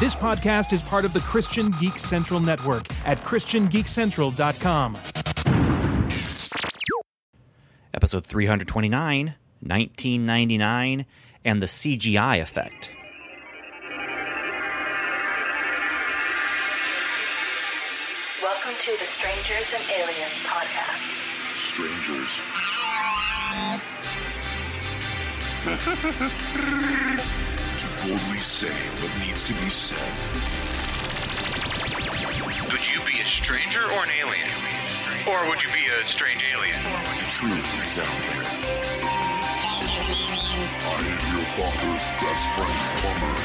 This podcast is part of the Christian Geek Central Network at ChristianGeekCentral.com. Episode 329, 1999, and the CGI effect. Welcome to the Strangers and Aliens podcast. Strangers. to boldly say what needs to be said. Would you be a stranger or an alien? Or would you be a strange alien? The truth is out there. I am your father's best friend, plumber.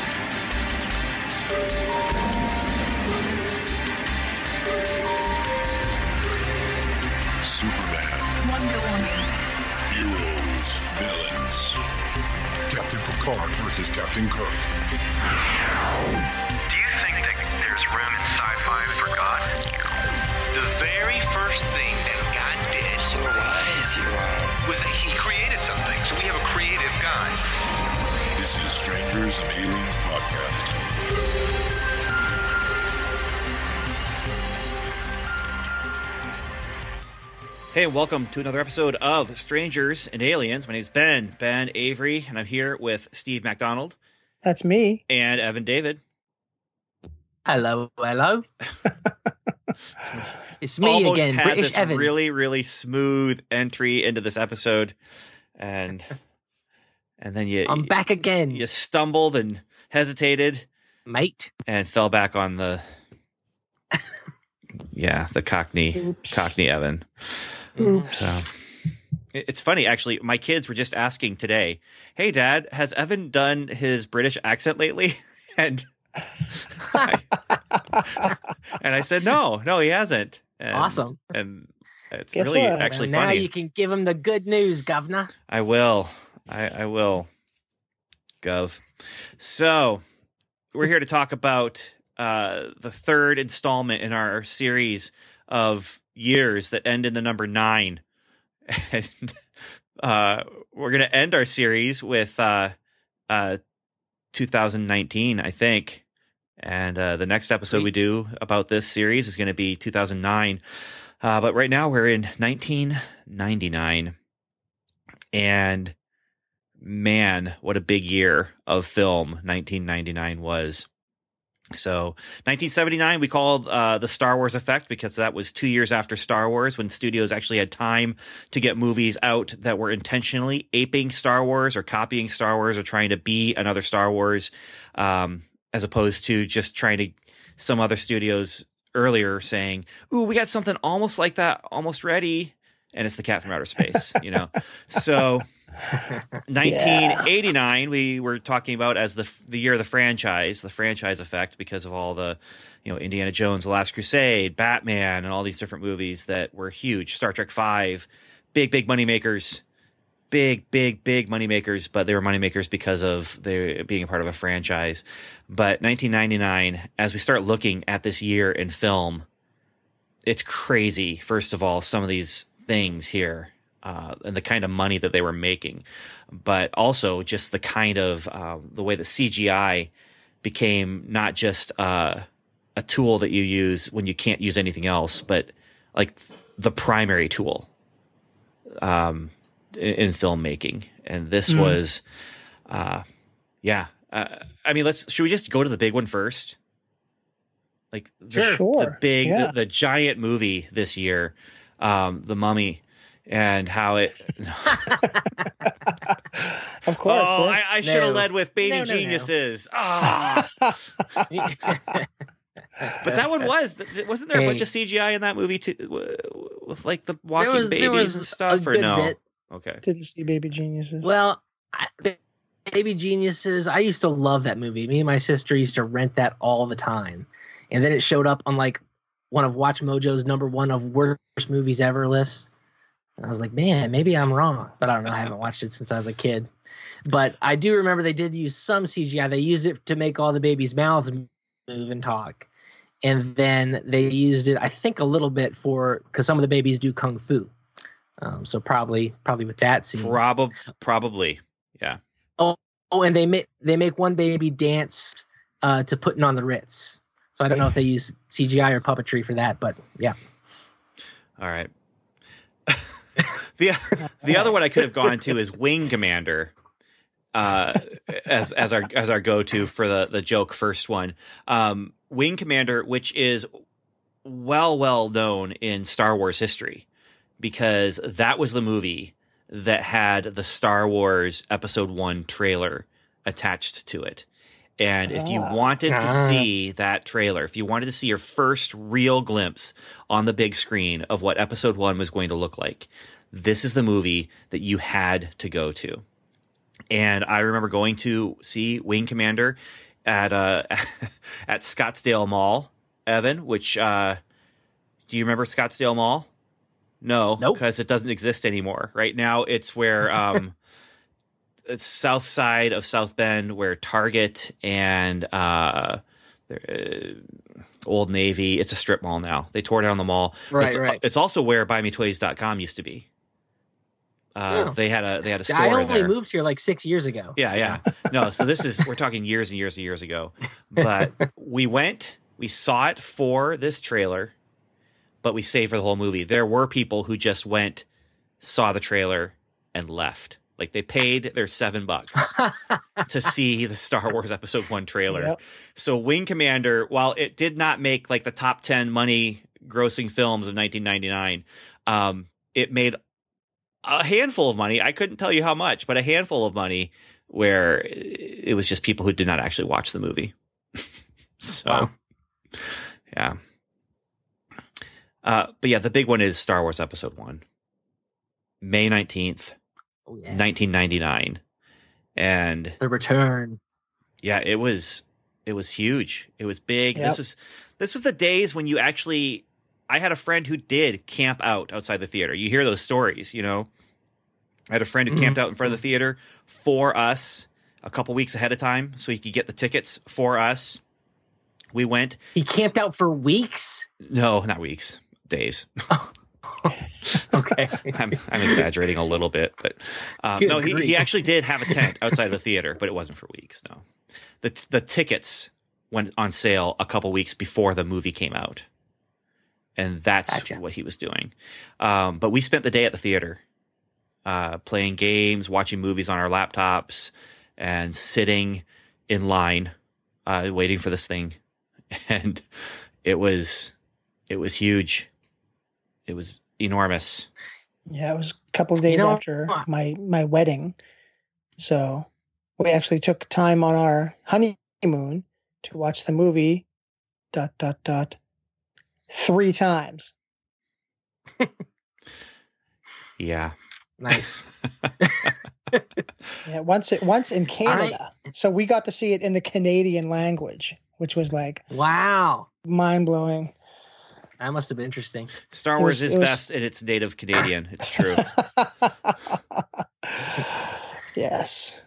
Superman. Wonder Woman. Heroes. Villains. Captain Picard versus Captain Kirk. Do you think that there's room in sci-fi for God? The very first thing that God did so was that he created something. So we have a creative God. This is Strangers and Aliens Podcast. Hey, and welcome to another episode of Strangers and Aliens. My name is Ben, Ben Avery, and I'm here with Steve McDonald. That's me. and Evan David. Hello, hello. it's me Almost again, had British this Evan. really, really smooth entry into this episode, and and then you I'm back again, you stumbled and hesitated mate. and fell back on the yeah the Cockney Oops. Cockney Evan. Oops. So it's funny, actually. My kids were just asking today, "Hey, Dad, has Evan done his British accent lately?" and I, and I said, "No, no, he hasn't." And, Awesome. And it's Guess really what? actually now funny. you can give him the good news, Governor. I will. I, I will. Gov. So we're here to talk about uh, the third installment in our series of years that end in the number nine, and uh, we're going to end our series with uh, uh, 2019, I think. And uh, the next episode we do about this series is going to be 2009. Uh, but right now we're in 1999 and man, what a big year of film 1999 was. So, 1979, we called uh, the Star Wars effect because that was two years after Star Wars when studios actually had time to get movies out that were intentionally aping Star Wars or copying Star Wars or trying to be another Star Wars, um, as opposed to just trying to some other studios earlier saying, Ooh, we got something almost like that, almost ready. And it's the cat from outer space, you know? So, 1989 we were talking about as the the year of the franchise the franchise effect because of all the you know indiana jones the last crusade batman and all these different movies that were huge. Star trek 5 big big money makers big big big money makers but they were money makers because of they being a part of a franchise. But 1999 as we start looking at this year in film it's crazy first of all some of these things here uh, and the kind of money that they were making, but also just the kind of um, the way the CGI became not just uh, a tool that you use when you can't use anything else, but like the primary tool um, in, in filmmaking. And this Mm. was, uh, yeah. Uh, I mean, let's should we just go to the big one first? Like the, Sure. the big, Yeah. the, the giant movie this year, um, The Mummy, and how it. Of course. oh, yes. I, I should have No. led with Baby No, no, no. Geniuses. Ah, but that one was. Wasn't there a bunch of CGI in that movie too, with like the walking was- babies and stuff? Or no? bit. Okay. Didn't see Baby Geniuses. Well, I, Baby Geniuses. I used to love that movie. Me and my sister used to rent that all the time, and then it showed up on like one of WatchMojo's number one of worst movies ever lists. And I was like, man, maybe I'm wrong, but I don't know. I haven't watched it since I was a kid. But I do remember they did use some CGI. They used it to make all the babies' mouths move and talk. And then they used it, I think, a little bit for because some of the babies do kung fu. Um, so probably, probably with that scene. Probably, probably. Yeah. Oh, oh, and they make they make one baby dance uh, to putting on the Ritz. So I don't know if they use CGI or puppetry for that, but yeah. All right. The the other one I could have gone to is Wing Commander. Uh, as as our as our go to for the the joke first one, um, Wing Commander, which is well well known in Star Wars history, because that was the movie that had the Star Wars Episode One trailer attached to it. And if you Ah. wanted to Ah. see that trailer, if you wanted to see your first real glimpse on the big screen of what episode one was going to look like, this is the movie that you had to go to. And I remember going to see Wing Commander at uh, at Scottsdale Mall, Evan. Which uh, do you remember Scottsdale Mall? No, Nope. because it doesn't exist anymore. Right now, it's where um, it's south side of South Bend, where Target and uh, uh, Old Navy. It's a strip mall now. They tore down the mall. Right, it's, right. It's also where BuyMeToys.com used to be. Uh, Oh. They had a they had a store I only there. moved here like six years ago. Yeah, yeah. No, so this is we're talking years and years and years ago. But we went, we saw it for this trailer, but we saved for the whole movie. There were people who just went, saw the trailer, and left. Like they paid their seven bucks to see the Star Wars Episode One trailer. Yep. So Wing Commander, while it did not make like the top ten money grossing films of 1999, um, it made a handful of money. I couldn't tell you how much, but a handful of money where it was just people who did not actually watch the movie. so, Wow. yeah. Uh, but yeah, the big one is Star Wars Episode One, May nineteenth, Oh, yeah. nineteen ninety nine, and The return. yeah, it was it was huge. It was big. Yep. This was this was the days when you actually I had a friend who did camp out outside the theater. You hear those stories, you know. I had a friend who Mhm. camped out in front of the theater for us a couple weeks ahead of time so he could get the tickets for us. We went He camped out for weeks. no, not weeks, days. Okay. I'm, I'm exaggerating a little bit, but um, no, he, he actually did have a tent outside of the theater, but it wasn't for weeks. No, the the tickets went on sale a couple weeks before the movie came out, and that's Gotcha. what he was doing. Um, but we spent the day at the theater, uh, playing games, watching movies on our laptops, and sitting in line, uh, waiting for this thing, and it was it was huge. It was enormous. Yeah, it was a couple of days know after my my wedding, so we actually took time on our honeymoon to watch the movie. Dot dot dot. Three times. Yeah. Nice. Yeah, once it once in Canada. So we got to see it in the Canadian language, which was like Wow. mind blowing. That must have been interesting. Star Wars was- is it was- best in its native Canadian. It's true. yes.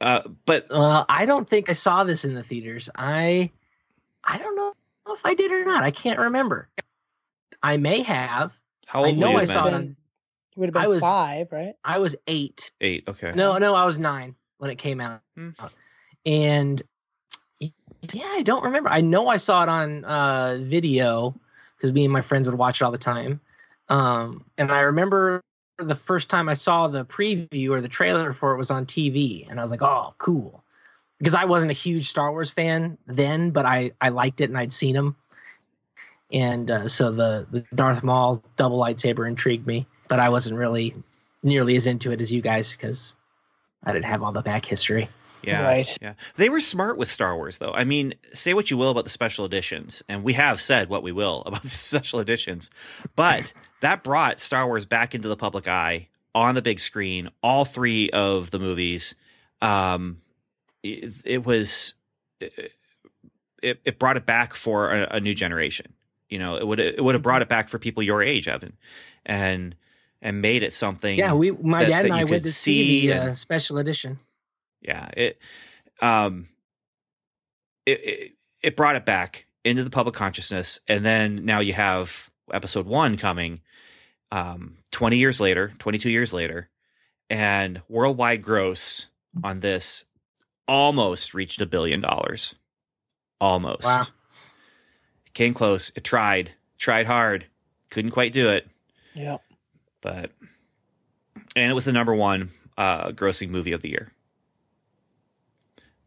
Uh, but Well, I don't think I saw this in the theaters. I I don't know if I did or not. I can't remember. I may have. how I know were you I then? saw it on You would have been I was- five, right? I was 8. Eight. Okay. No, no, I was 9 when it came out. Hmm. And yeah, I don't remember. I know I saw it on uh video because me and my friends would watch it all the time. Um and I remember the first time I saw the preview or the trailer for it was on TV and I was like, "Oh, cool." Because I wasn't a huge Star Wars fan then, but I I liked it and I'd seen them. And uh, so the the Darth Maul double lightsaber intrigued me, but I wasn't really nearly as into it as you guys because I didn't have all the back history. Yeah. Right. Yeah. They were smart with Star Wars, though. I mean, say what you will about the special editions, and we have said what we will about the special editions, but that brought Star Wars back into the public eye on the big screen. All three of the movies. Um, it, it was. It, it brought it back for a, a new generation. You know, it would it would have brought it back for people your age, Evan, and and made it something. Yeah, we my that- dad that and I you went to see see the uh, special edition. yeah it um it, it it brought it back into the public consciousness and then now you have episode 1 coming um 20 years later 22 years later and worldwide gross on this almost reached a billion dollars almost. Wow. Came close. It tried, tried hard, couldn't quite do it, Yep. But and it was the number one uh, grossing movie of the year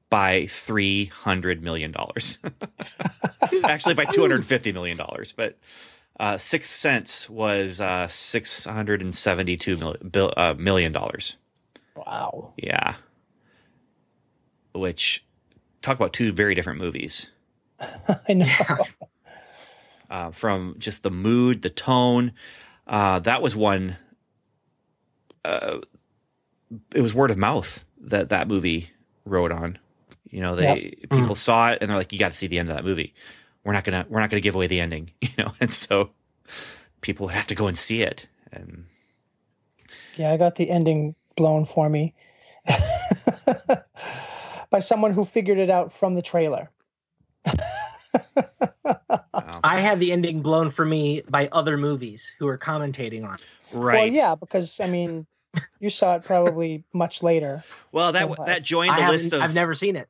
by three hundred million dollars. Actually, by two hundred fifty million dollars, but. Uh, Sixth Sense was uh, six hundred and seventy-two million, uh, million dollars. Wow. Yeah. Which talk about two very different movies. I know. Uh, from just the mood, the tone. Uh, that was one. Uh, it was word of mouth that that movie rode on. You know, they people saw it and they're like, "You got to see the end of that movie." We're not gonna we're not gonna give away the ending, you know. And so people would have to go and see it. And Yeah, I got the ending blown for me by someone who figured it out from the trailer. I had the ending blown for me by other movies who were commentating on. it. right, Well, yeah, because I mean, you saw it probably much later. Well, that Okay. that joined the haven't- list of I've never seen it.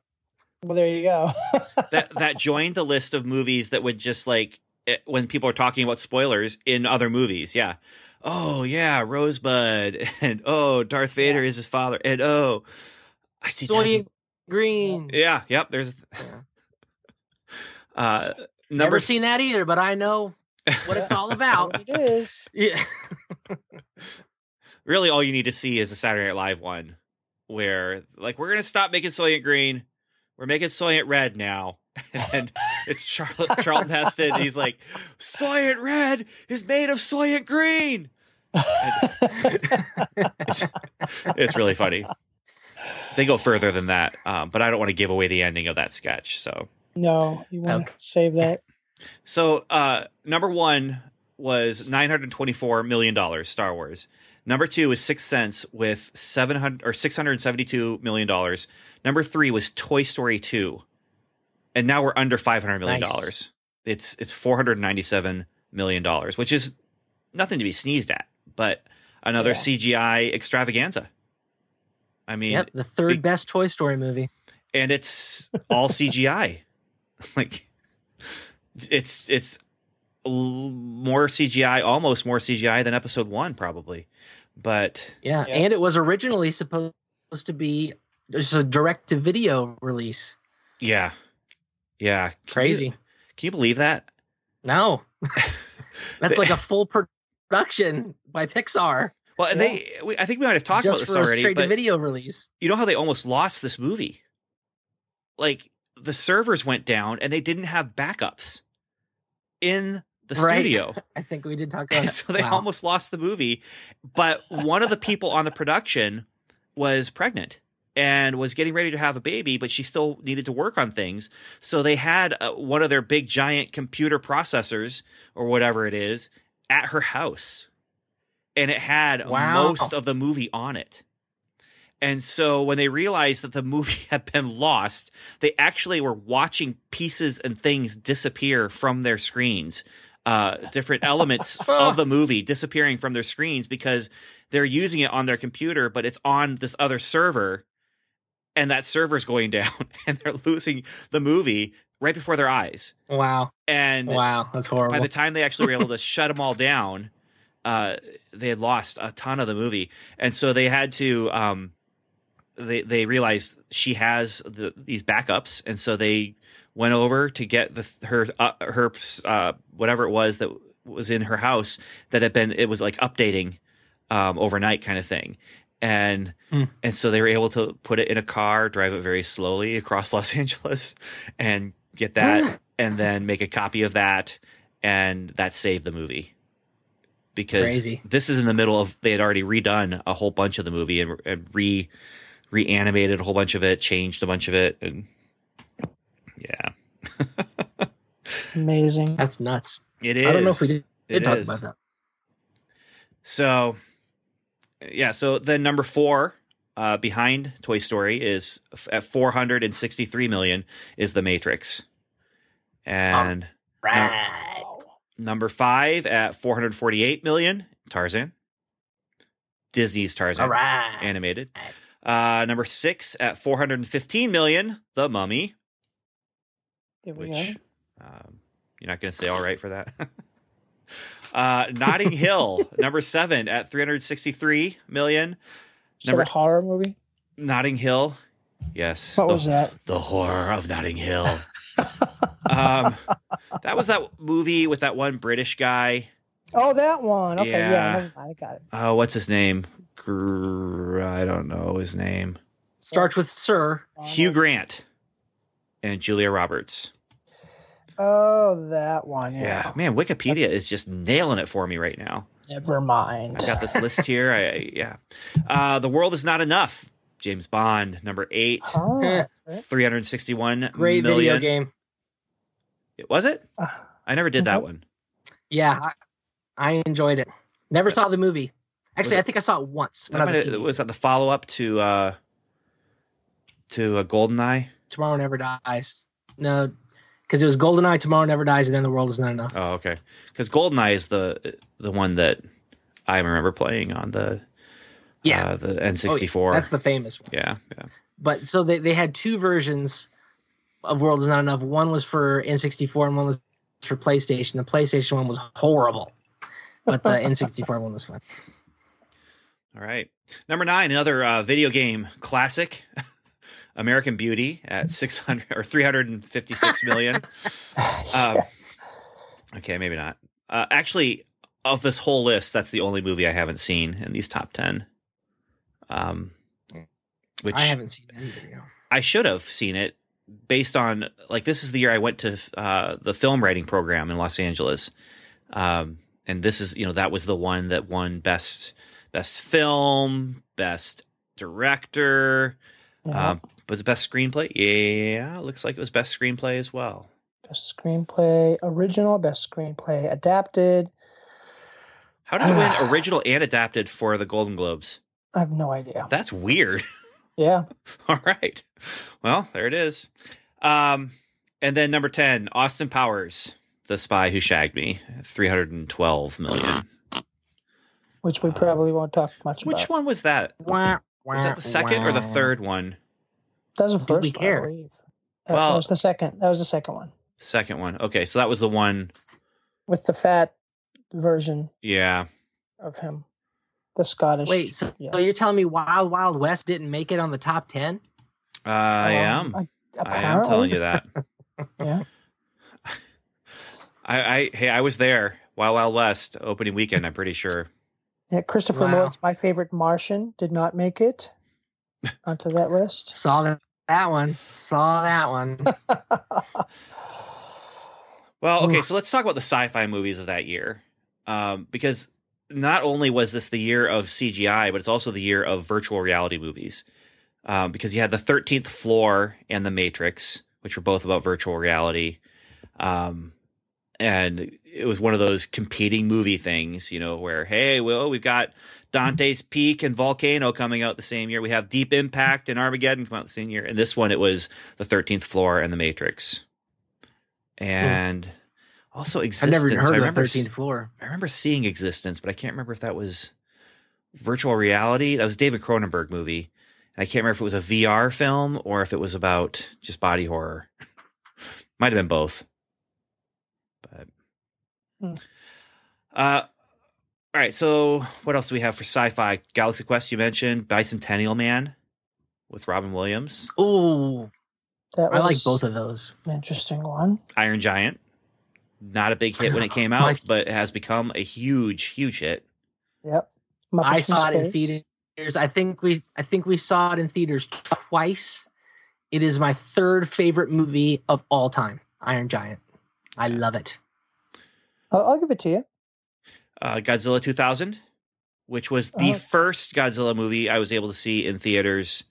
Well, there you go. that that joined the list of movies that would just like it, when people are talking about spoilers in other movies. Yeah. Oh yeah, Rosebud, and oh Darth Vader is his father, and oh I see. Soylent Green. Yeah. Yep. There's. Yeah. Uh, Never seen that either, but I know what it's all about. it is. Yeah. really all you need to see is the Saturday Night Live one, where like we're gonna stop making Soylent Green, we're making Soylent Red now, and it's Charlotte Charlton Heston. And he's like, Soylent Red is made of Soylent Green. It's, it's really funny. They go further than that, um, but I don't want to give away the ending of that sketch. So, no, you want Okay. to save that. so uh, number one was nine hundred twenty-four million dollars. Star Wars. Number two was Sixth Sense with seven hundred or six hundred seventy-two million dollars. Number three was Toy Story two, and now we're under five hundred million dollars. It's it's four hundred ninety-seven million dollars, which is nothing to be sneezed at, but another Yeah. CGI extravaganza. I mean, Yep. The third big- best Toy Story movie. and it's all CGI. like it's it's more CGI, almost more CGI than episode 1 probably. But Yeah. Yeah. And it was originally supposed to be just a direct to video release. yeah. Yeah. Can you- Crazy. can you believe that? No. That's like a full production by Pixar Well, and they we, I think we might have talked about this for a already, straight to video release. you know how they almost lost this movie? Like the servers went down and they didn't have backups in the Right. studio. I think we did talk about And that. so they Wow. almost lost the movie. But one of the people on the production was pregnant and was getting ready to have a baby, but she still needed to work on things. So they had uh, one of their big giant computer processors or whatever it is at her house. And it had Wow. most of the movie on it. And so when they realized that the movie had been lost, they actually were watching pieces and things disappear from their screens. Uh, different elements of the movie disappearing from their screens because they're using it on their computer, but it's on this other server, and that server's going down, and they're losing the movie right before their eyes. Wow. And Wow. That's horrible. by the time they actually were able to shut them all down, uh, they had lost a ton of the movie, and so they had to. Um, they they realized she has the, these backups, and so they went over to get the her uh, her uh, whatever it was that was in her house that had been it was like updating um, overnight kind of thing, and Hmm. and so they were able to put it in a car, drive it very slowly across Los Angeles, and get that, and then make a copy of that, and that saved the movie. Because Crazy. this is in the middle of they had already redone a whole bunch of the movie and, and re reanimated a whole bunch of it, changed a bunch of it, and yeah, Amazing. That's nuts. it is. I don't know if we did, It did talk is. about that. So, yeah. So then number four uh, behind Toy Story is at 463 million is The Matrix, and Right. number five at 448 million Tarzan. Disney's Tarzan All right. animated. Uh, number six at 415 million, The Mummy. There we which go. um, you're not going to say all right for that. uh, Notting Hill, number seven at 363 million. Is that Number a horror movie? Notting Hill, yes. What the, was that? the horror of Notting Hill. um, that was that movie with that one British guy. Oh, that one. Okay, yeah, Yeah. I got it. Oh, what's his name? Gr- I don't know his name. Starts with Sir. Hugh Grant and Julia Roberts. Oh, that one. Yeah. Yeah. man, Wikipedia is just nailing it for me right now. Never mind. I've got this list here. I, I- yeah, uh, the world is not enough. James Bond, number eight. Eh, three hundred sixty-one Great video game. It Was it? Uh, I never did that mhm. one. Yeah, I, I enjoyed it. Never saw the movie. Actually, I think I saw it once when I was a have- was that the follow-up to uh, to uh, Goldeneye? Tomorrow Never Dies. No, because it was GoldenEye, Tomorrow Never Dies, and then The World Is Not Enough. Oh, okay. Because Goldeneye is the the one that I remember playing on the Yeah, uh, the Oh, N64. that's the famous one. yeah, yeah. But so they, they had two versions of World Is Not Enough. One was for N64 and one was for PlayStation. The PlayStation one was horrible, but the N64 one was fun. All right. Number nine, another uh, video game classic, American Beauty at 600 or 356 million. um, okay, maybe not. Uh, actually, of this whole list, that's the only movie I haven't seen in these top 10. Um, which I haven't seen. You know. I should have seen it based on like this is the year I went to uh, the film writing program in Los Angeles, um, and this is you know that was the one that won best best film, best director, um, was it best screenplay? Yeah, looks like it was best screenplay as well. best screenplay, original, best screenplay, adapted. How did it win original and adapted for the Golden Globes? I have no idea. That's weird. Yeah. All right. Well, there it is. Um, and then number 10, Austin Powers, The Spy Who Shagged Me, 312 million. Which we probably won't talk much Which about. one was that? Wah, Was that the second or the third one? That was the Do first we one, care? I believe. That Well- was the second. That was the second one Second one. Okay, so that was the one. with the fat version Yeah. of him, the Scottish. Wait, so, yeah. so you're telling me Wild Wild West didn't make it on the top ten? I am. Um, I, I am telling you that. Yeah. I, I hey, I was there. Wild Wild West opening weekend. I'm pretty sure. Yeah, Christopher Wow. Lloyd's my favorite Martian did not make it onto that list. Saw that, that one. Saw that one. Well, okay, so let's talk about the sci-fi movies of that year, um, because not only was this the year of CGI, but it's also the year of virtual reality movies, um, because you had the Thirteenth Floor and The Matrix, which were both about virtual reality, um, and it was one of those competing movie things, you know, where hey, well, we've got Dante's Peak and Volcano coming out the same year. We have Deep Impact and Armageddon come out the same year, and this one it was the Thirteenth Floor and The Matrix and also I've eXistenZ. never even I heard of remember, the thirteenth floor. I remember seeing eXistenZ, but I can't remember if that was virtual reality. That was a David Cronenberg movie, and I can't remember if it was a VR film or if it was about just body horror. Might have been both. But Hmm. uh, all right. So what else do we have for sci-fi? Galaxy Quest. You mentioned Bicentennial Man with Robin Williams, Ooh, That I like both of those. an interesting one. Iron Giant. Not a big hit when it came out, f- but it has become a huge, huge hit. Yep. Muppets I saw it in theaters. I think we I think we saw it in theaters twice. It is my third favorite movie of all time. Iron Giant. I love it. I'll, I'll give it to you. Uh, Godzilla 2000, which was the Oh. first Godzilla movie I was able to see in theaters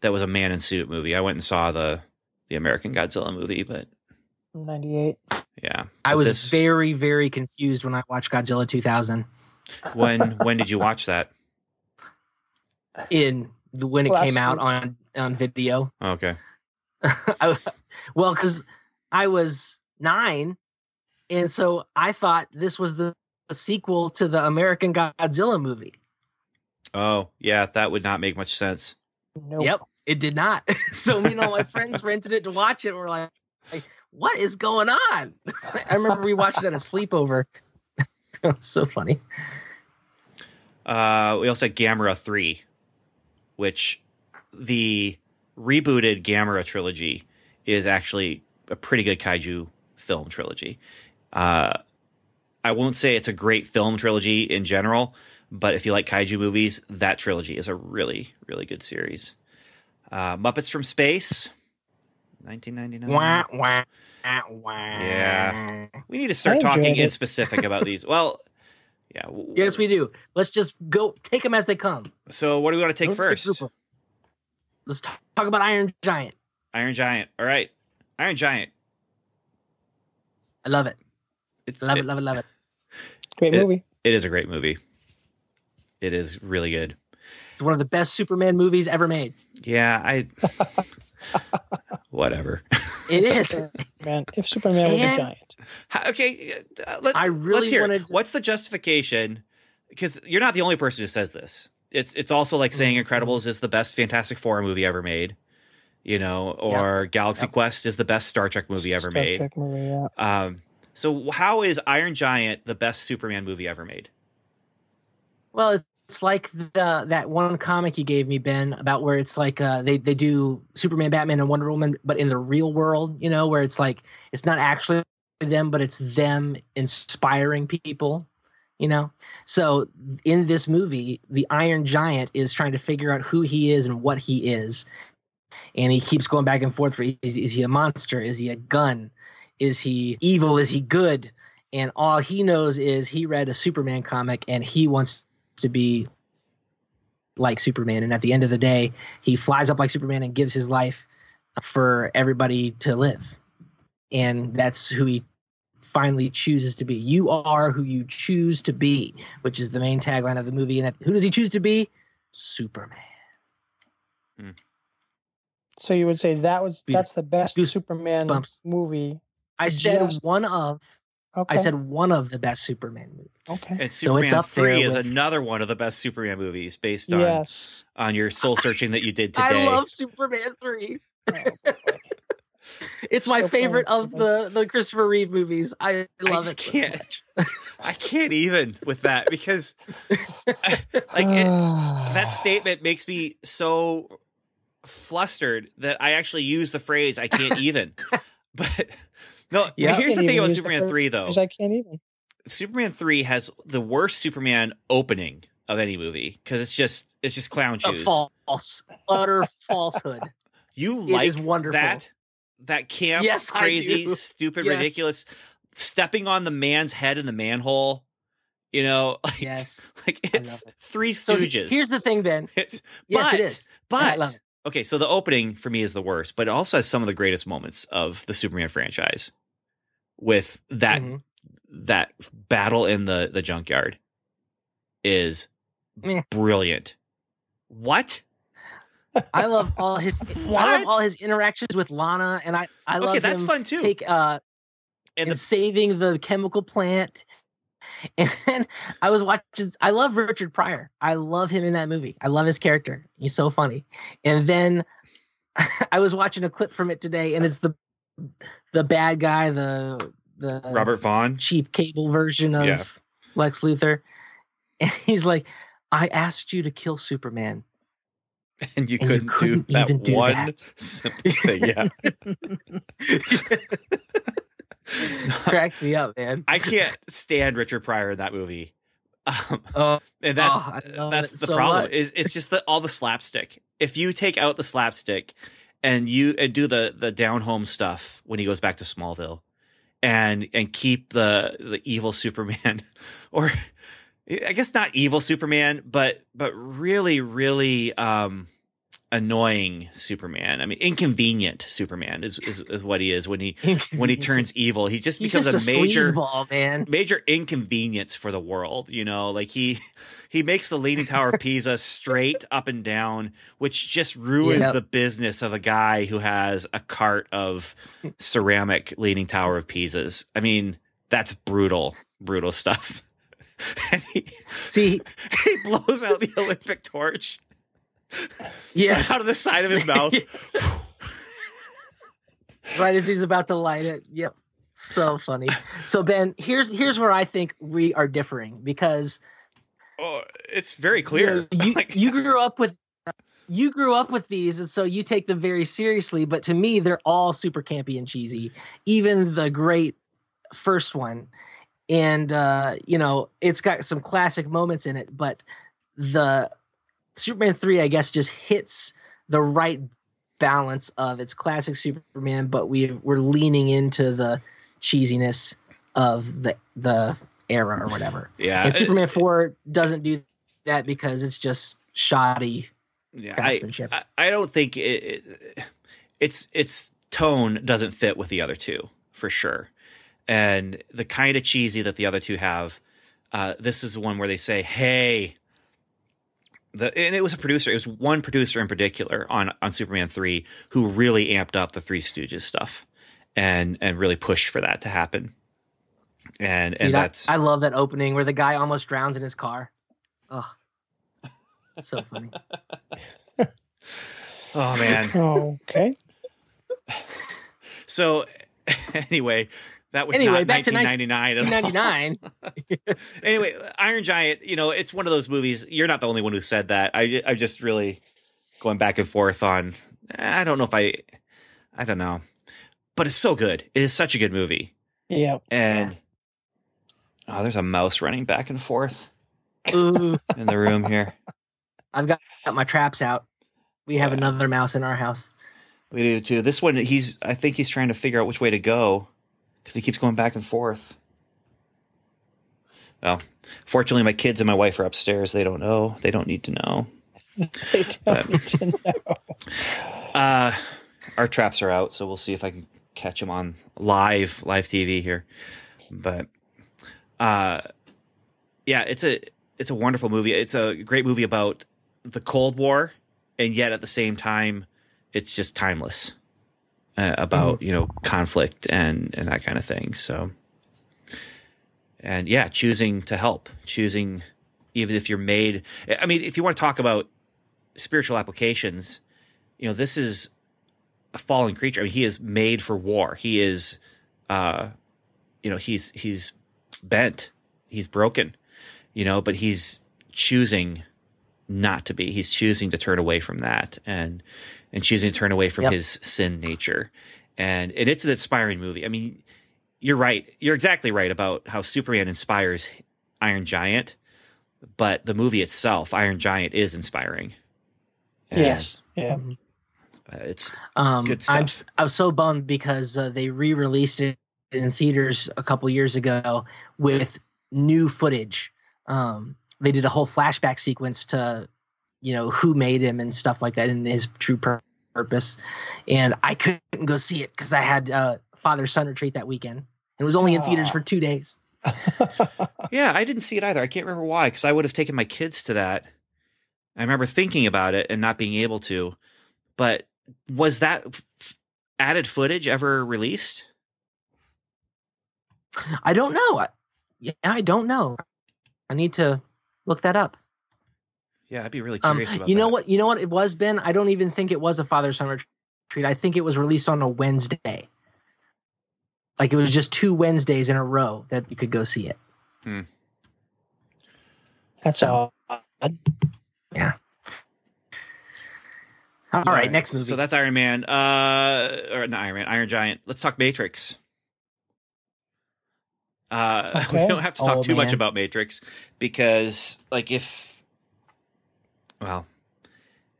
that was a man in suit movie. I went and saw the the American Godzilla movie, but Ninety-eight. yeah. I was this- very very confused when I watched Godzilla 2000 when when did you watch that? in the, when it Last came out week. on on video. Okay. I, well, because I was nine, and so I thought this was the, the sequel to the American Godzilla movie. Oh, yeah, that would not make much sense. Nope. Yep, it did not. so me and all my friends rented it to watch it. We're like, like, what is going on? I remember we watched it at a sleepover. it was so funny. Uh, we also had Gamera 3, which the rebooted Gamera trilogy is actually a pretty good kaiju film trilogy. Uh, I won't say it's a great film trilogy in general, but if you like kaiju movies, that trilogy is a really, really good series. Uh, Muppets from Space, 1999. Wah, wah, wah. Yeah. We need to start I enjoyed talking in specific about these. Well, yeah. Yes, we do. Let's just go take them as they come. So, what do we want to take Don't first? skip Let's talk talk about Iron Giant. Iron Giant. All right. Iron Giant. I love it. It's Love it, it- love it, love it. Great It- movie. it is a great movie. It is really good. It's one of the best Superman movies ever made. Yeah, I. Whatever. It is. Man, if Superman was a giant. How- okay, uh, let, I really let's hear. wanted to- What's the justification? Because you're not the only person who says this. It's it's also like saying Mm-hmm. Incredibles is the best Fantastic Four movie ever made. You know, or Galaxy Yep. Quest is the best Star Trek movie ever Star made. Trek movie, yeah. Um, so how is Iron Giant the best Superman movie ever made? Well, it's like the that one comic you gave me, Ben, about where it's like uh, they they do Superman, Batman, and Wonder Woman, but in the real world, you know, where it's like it's not actually them, but it's them inspiring people, you know. So in this movie, the Iron Giant is trying to figure out who he is and what he is, and he keeps going back and forth. For is, is he a monster? Is he a gun? Is he evil? Is he good? And all he knows is he read a Superman comic and he wants to be like Superman. And at the end of the day, he flies up like Superman and gives his life for everybody to live. And that's who he finally chooses to be. You are who you choose to be, which is the main tagline of the movie. And that, who does he choose to be? Superman. Hmm. So you would say that was Goose- that's the best goose Superman bumps. movie. I said Just- one of. Okay. I said one of the best Superman movies. okay. And So it's Superman up there Three is with- another one of the best Superman movies based on Yes. on your soul searching that you did today. I love Superman 3. Oh. It's my So favorite funny. of the the Christopher Reeve movies. I love just it so can't. I can't even with that because like it, that statement makes me so flustered that I actually use the phrase "I can't even." but no, Yeah. here's the thing about Superman three though. I can't even. Superman three has the worst Superman opening of any movie because it's just it's just clown A shoes. false, utter falsehood. You It like is wonderful. that that camp, Yes, crazy, stupid, Yes. ridiculous, stepping on the man's head in the manhole. You know, like, Yes. like it's it. Three So Stooges. here's the thing, Ben. It's, Yes, but, it is. I But love it. Okay, so the opening for me is the worst, but it also has some of the greatest moments of the Superman franchise. With that Mhm. that battle in the the junkyard is Meh. brilliant. What? I love all his. I love all his interactions with Lana, and I I love Okay, that's fun too. take uh and and the saving the chemical plant. And I was watching. I love Richard Pryor. I love him in that movie. I love his character. He's so funny. And then I was watching a clip from it today, and it's the the bad guy, the the Robert Vaughn. cheap cable version of Yeah. Lex Luthor, and he's like, "I asked you to kill Superman, and you and couldn't, couldn't do that do one that." simple thing. Yeah, Cracks me up, man. I can't stand Richard Pryor in that movie. Um, Oh, and that's Oh, that's the so problem. much. Is it's just the all the slapstick. If you take out the slapstick and you and do the the down home stuff when he goes back to Smallville, and and keep the the evil Superman, or I guess not evil Superman, but but really really um annoying Superman. I mean, inconvenient Superman is is, is what he is when he when he turns evil. He just becomes just a a major sleazeball, man. major inconvenience for the world. You know, like he he makes the Leaning Tower of Pisa straight up and down, which just ruins Yep. the business of a guy who has a cart of ceramic Leaning Tower of Pisas. I mean, that's brutal, brutal stuff. and he, See, he blows out the Olympic torch yeah, out of the side of his mouth. right as he's about to light it. Yep. So funny. So Ben, here's here's where I think we are differing because Oh, it's very clear. You, you, you grew up with you grew up with these, and so you take them very seriously. But to me, they're all super campy and cheesy. Even the great first one, and uh, you know, it's got some classic moments in it. But the Superman three, I guess, just hits the right balance of its classic Superman, but we we're leaning into the cheesiness of the the era or whatever. yeah, And Superman 4 doesn't do that because it's just shoddy. yeah. I, craftsmanship. I I don't think it, it it's its tone doesn't fit with the other two for sure, and the kind of cheesy that the other two have. Uh, this is the one where they say, "Hey." The, and it was a producer. It was one producer in particular on on Superman three who really amped up the Three Stooges stuff, and and really pushed for that to happen. And and Dude, I- that's I, love that opening where the guy almost drowns in his car. Oh, so funny. oh man. okay. So anyway, that was Anyway, not back to 1999. at all. 1999. anyway, Iron Giant, you know, it's one of those movies. You're not the only one who said that. I I'm just really going back and forth on. I don't know if I, I don't know, but it's so good. It is such a good movie, Yeah. and oh, there's a mouse running back and forth Ooh, in the room here. I've got, got my traps out. We have Yeah. another mouse in our house. We do too. This one, he's. I think he's trying to figure out which way to go because he keeps going back and forth. Well, fortunately, my kids and my wife are upstairs. They don't know. They don't need to know. They don't need to know. Uh, our traps are out, so we'll see if I can catch them on live live TV here. But uh, yeah, it's a it's a wonderful movie. It's a great movie about the Cold War, and yet at the same time, it's just timeless uh, about you know conflict and and that kind of thing. So, and yeah, choosing to help, choosing even if you're made. I mean, if you want to talk about spiritual applications, you know, this is a fallen creature. I mean, he is made for war. He is, uh, you know, he's he's bent, he's broken, you know, but he's choosing not to be. He's choosing to turn away from that and and choosing to turn away from Yep. his sin nature. And and it's an inspiring movie. I mean, you're right. You're exactly right about how Superman inspires Iron Giant, but the movie itself, Iron Giant, is inspiring. And, Yes. Yeah. uh, it's Um, Good I'm stuff. s- I'm so bummed because uh, they re-released it in theaters a couple years ago with new footage. Um, they did a whole flashback sequence to, you know, who made him and stuff like that, and his true pur- purpose. And I couldn't go see it because I had uh, father son retreat that weekend. It was only in theaters for two days. Yeah, I didn't see it either. I can't remember why, because I would have taken my kids to that. I remember thinking about it and not being able to. But was that f- added footage ever released? I don't know. I- Yeah, I don't know. I need to look that up. Yeah, I'd be really Um, curious about you know that. what? You know what it was, Ben. I don't even think it was a father son retreat. I think it was released on a Wednesday. Like it was just two Wednesdays in a row that you could go see it. Hmm. That's So- all. All All right, next movie. So that's Iron Man. Uh, or not Iron Man, Iron Giant. Let's talk Matrix. Uh, we don't have to talk Oh, too much about Matrix because, like, if well,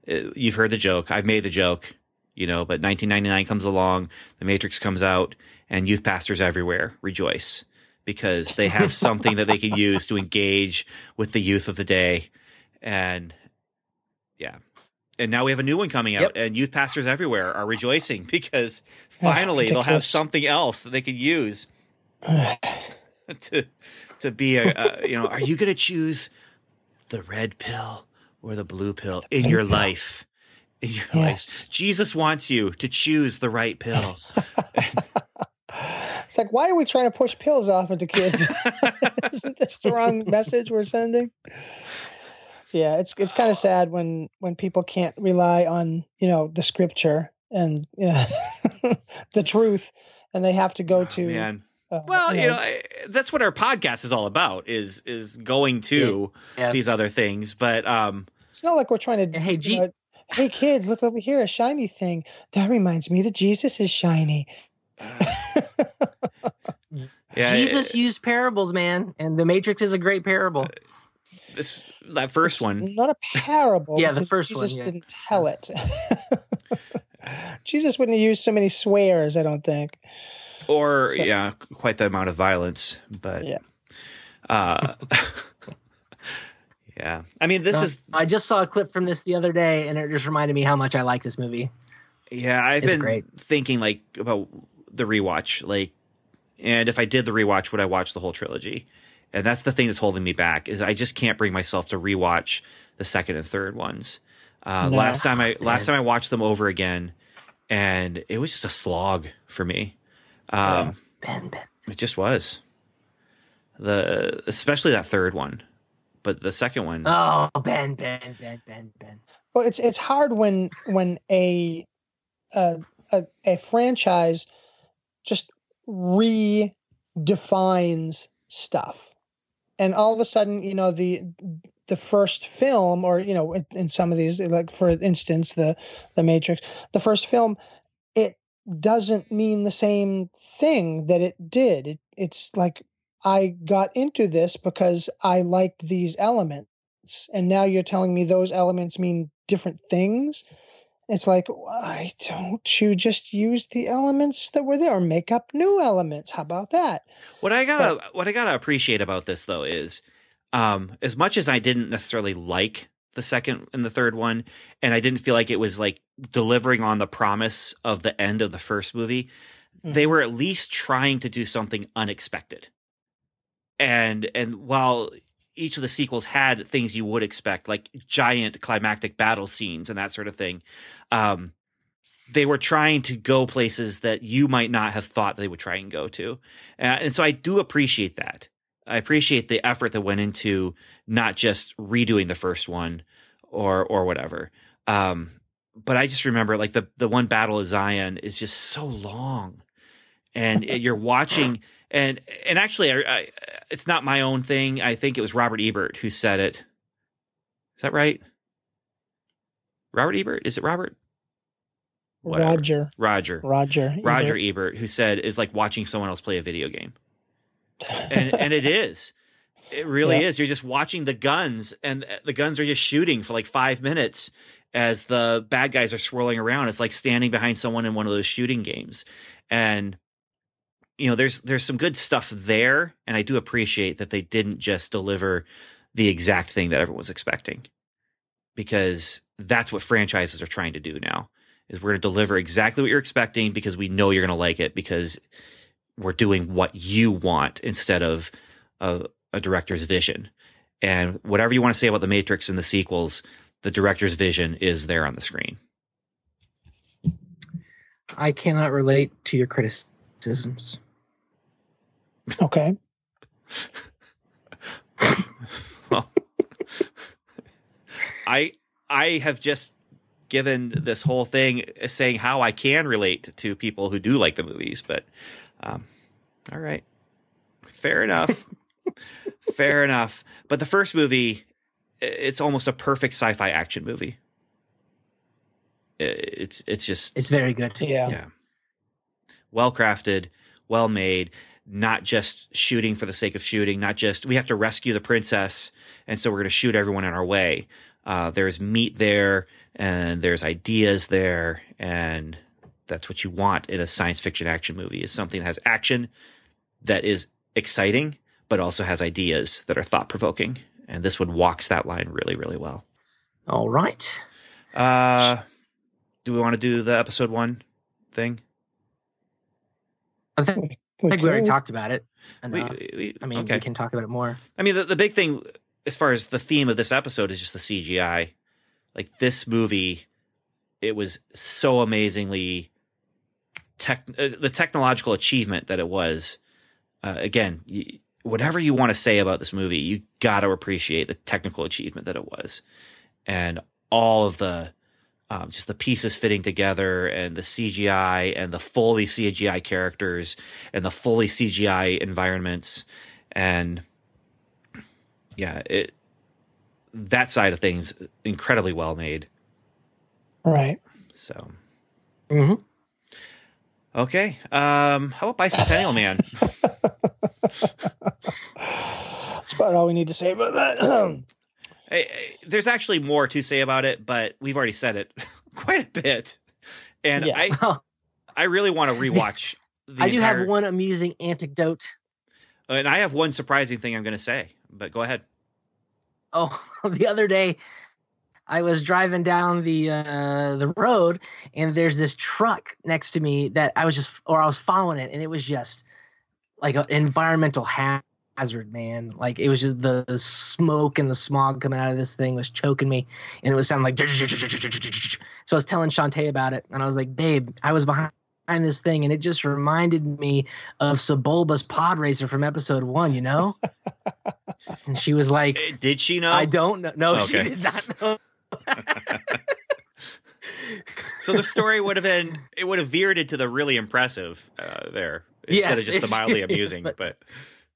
uh, you've heard the joke. I've made the joke, you know. But 1999 comes along, the Matrix comes out, and youth pastors everywhere rejoice because they have something that they can use to engage with the youth of the day, and yeah. And now we have a new one coming out, Yep. and youth pastors everywhere are rejoicing because finally they'll have something else that they can use to to be a, a you know are you going to choose the red pill or the blue pill in your pill. life in your Yes. life jesus wants you to choose the right pill It's like, why are we trying to push pills off into kids? Isn't this the wrong message we're sending? Yeah, it's it's kind of sad when when people can't rely on you know the scripture and you know the truth, and they have to go to. Oh, man. uh, Well, you know, I, that's what our podcast is all about is is going to Yes. these other things. But um, it's not like we're trying to. And hey, you know, hey kids, look over here, a shiny thing. That reminds me that Jesus is shiny. yeah, Jesus used parables, man, and The Matrix is a great parable. this that first It's one. Not a parable. Yeah, the because first one, Jesus yeah. didn't tell it. Jesus wouldn't have used so many swears, I don't think. or So- yeah, quite the amount of violence. But Yeah. uh, yeah. I mean, this No, is I just saw a clip from this the other day, and it just reminded me how much I like this movie. yeah. I've It's been great. thinking like about the rewatch, like, and if I did the rewatch, would I watch the whole trilogy? And that's the thing that's holding me back is I just can't bring myself to rewatch the second and third ones. Uh, No. Last time I last time I watched them over again, and it was just a slog for me. Um, Ben, Ben. It just was the especially that third one, but the second one. Oh, Ben, Ben, Ben, Ben, Ben. Well, it's it's hard when when a a a, a franchise just redefines stuff, and all of a sudden, you know the the first film, or you know, in, in some of these, like for instance, the the Matrix, the first film, it doesn't mean the same thing that it did. It, it's like I got into this because I liked these elements. And now you're telling me those elements mean different things. It's like why don't you just use the elements that were there? Or make up new elements. How about that? What I gotta what I gotta appreciate about this though is, um, as much as I didn't necessarily like the second and the third one, and I didn't feel like it was like delivering on the promise of the end of the first movie, they were at least trying to do something unexpected. And and while each of the sequels had things you would expect, like giant climactic battle scenes and that sort of thing, um, they were trying to go places that you might not have thought they would try and go to. Uh, and so I do appreciate that. I appreciate the effort that went into not just redoing the first one or or whatever. Um, but I just remember like the the one battle of Zion is just so long, and you're watching and and actually I, I, it's not my own thing. I think it was Robert Ebert who said it. Is that right? Robert Ebert? Is it Robert? Whatever. roger Roger. roger Roger Ebert. Ebert, who said is like watching someone else play a video game, and and it is, it really Yeah. is. You're just watching the guns, and the guns are just shooting for like five minutes as the bad guys are swirling around. It's like standing behind someone in one of those shooting games, and you know there's there's some good stuff there, and I do appreciate that they didn't just deliver the exact thing that everyone was expecting, because that's what franchises are trying to do now is we're going to deliver exactly what you're expecting because we know you're going to like it because we're doing what you want instead of a, a director's vision. And whatever you want to say about the Matrix and the sequels, the director's vision is there on the screen. I cannot relate to your criticisms. Okay Well, I I have just given this whole thing saying how I can relate to people who do like the movies, but um, all right, fair enough, fair enough. But the first movie, it's almost a perfect sci-fi action movie. It's it's just It's very good. yeah, yeah. Well crafted, well made, not just shooting for the sake of shooting, not just we have to rescue the princess, and so we're going to shoot everyone in our way. Uh, there's meat there, and there's ideas there, and that's what you want in a science fiction action movie is something that has action that is exciting, but also has ideas that are thought provoking. And this one walks that line really, really well. All right. Uh, do we want to do the episode one thing? I think, I think we already talked about it. We- we- I mean, okay. we can talk about it more. I mean, the, the big thing as far as the theme of this episode is just the CGI. Like this movie, it was so amazingly tech, uh, the technological achievement that it was. Uh, again, whatever you want to say about this movie, you got to appreciate the technical achievement that it was, and all of the um, just the pieces fitting together and the CGI and the fully CGI characters and the fully CGI environments and yeah, it that side of things incredibly well made. Right. So hmm okay, um, how about Bicentennial Man? That's about all we need to say about that. There's actually more to say about it, but we've already said it quite a bit, and Yeah. I I really want to rewatch. The I do entire, have one amusing anecdote. and I have one surprising thing I'm going to say. But go ahead. Oh, the other day I was driving down the uh the road and there's this truck next to me that I was just or I was following it and it was just like an environmental ha- hazard, man. Like it was just the, the smoke and the smog coming out of this thing was choking me and it was sounding like so I was telling Shantae about it and I was like, babe, I was behind this thing and it just reminded me of Sebulba's pod racer from episode one, you know? and she was like Eh, Did she know? I don't know. No, she did not know. So the story would have been it would have veered into the really impressive uh, there instead of just the mildly amusing. but- but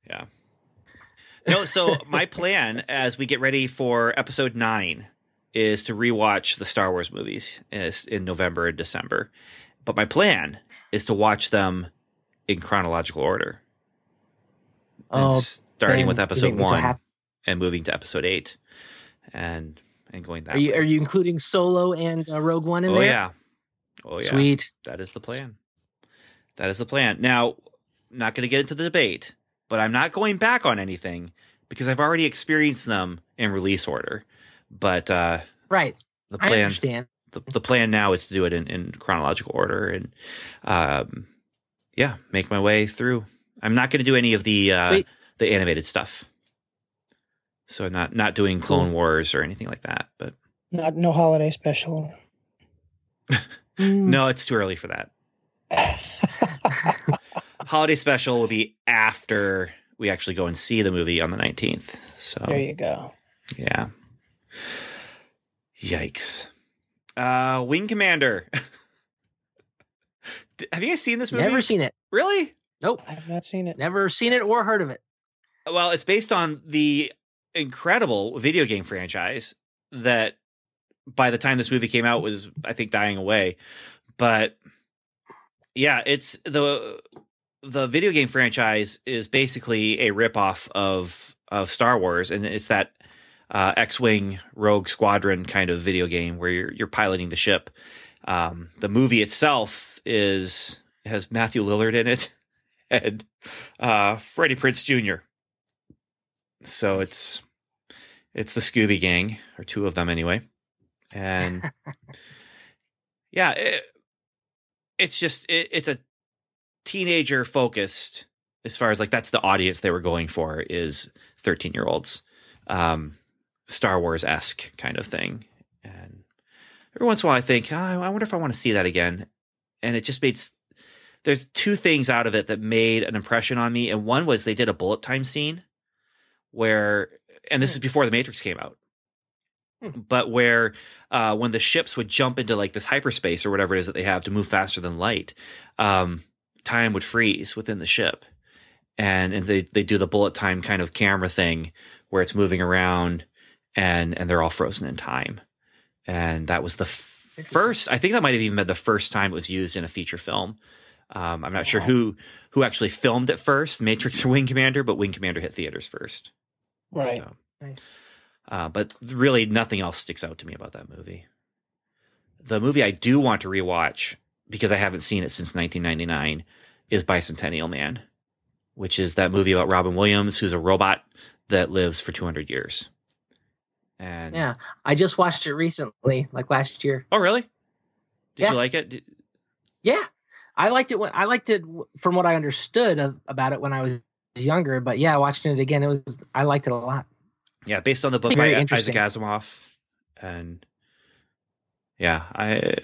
yeah. No, so my plan as we get ready for episode nine is to rewatch the Star Wars movies is- in November and December. But my plan is to watch them in chronological order. Oh, starting with episode think this will one and moving to episode eight and and going that Are you way. are you including Solo and uh, Rogue One in oh there? Oh yeah. Oh yeah. Sweet. That is the plan. That is the plan. Now, not going to get into the debate, but I'm not going back on anything because I've already experienced them in release order. But uh, Right. the I plan, understand. the, the plan now is to do it in, in chronological order and, um, yeah, make my way through. I'm not going to do any of the uh, Wait. the animated stuff. So not not doing Clone Cool. Wars or anything like that. But Not no holiday special. Mm, no, it's too early for that. holiday special will be after we actually go and see the movie on the 19th. So, there you go. yeah. Yikes. Uh, Wing Commander. Have you guys seen this movie? Never seen it. Really? Nope. I've not seen it. Never seen it or heard of it. Well, it's based on the incredible video game franchise that by the time this movie came out was I think dying away. But yeah, it's the the video game franchise is basically a ripoff of of Star Wars and it's that uh, X-wing Rogue Squadron kind of video game where you're you're piloting the ship. Um, the movie itself is has Matthew Lillard in it and uh, Freddie Prinze Jr. So it's it's the Scooby Gang or two of them anyway, and yeah, it, it's just it, it's a teenager focused as far as like that's the audience they were going for is 13 year olds um star wars esque kind of thing. And every once in a while i think oh, i wonder if i want to see that again. And it just made there's two things out of it that made an impression on me. And one was they did a bullet time scene where and this is before the matrix came out. But where uh, when the ships would jump into like this hyperspace or whatever it is that they have to move faster than light, um, time would freeze within the ship, and and they they do the bullet time kind of camera thing where it's moving around, and and they're all frozen in time, and that was the f- first. I think that might have even been the first time it was used in a feature film. Um, I'm not sure who who actually filmed it first, Matrix or Wing Commander, but Wing Commander hit theaters first. Right. So. Nice. Uh, but really, nothing else sticks out to me about that movie. The movie I do want to rewatch because I haven't seen it since 1999 is Bicentennial Man, which is that movie about Robin Williams, who's a robot that lives for 200 years. And Yeah. I just watched it recently, like last year. oh, really? Did Yeah. you like it? Did- Yeah. I liked it when I liked it from what I understood of, about it when I was younger, but yeah, watching it again, it was I liked it a lot. yeah, based on the book by. Isaac Asimov, and yeah, I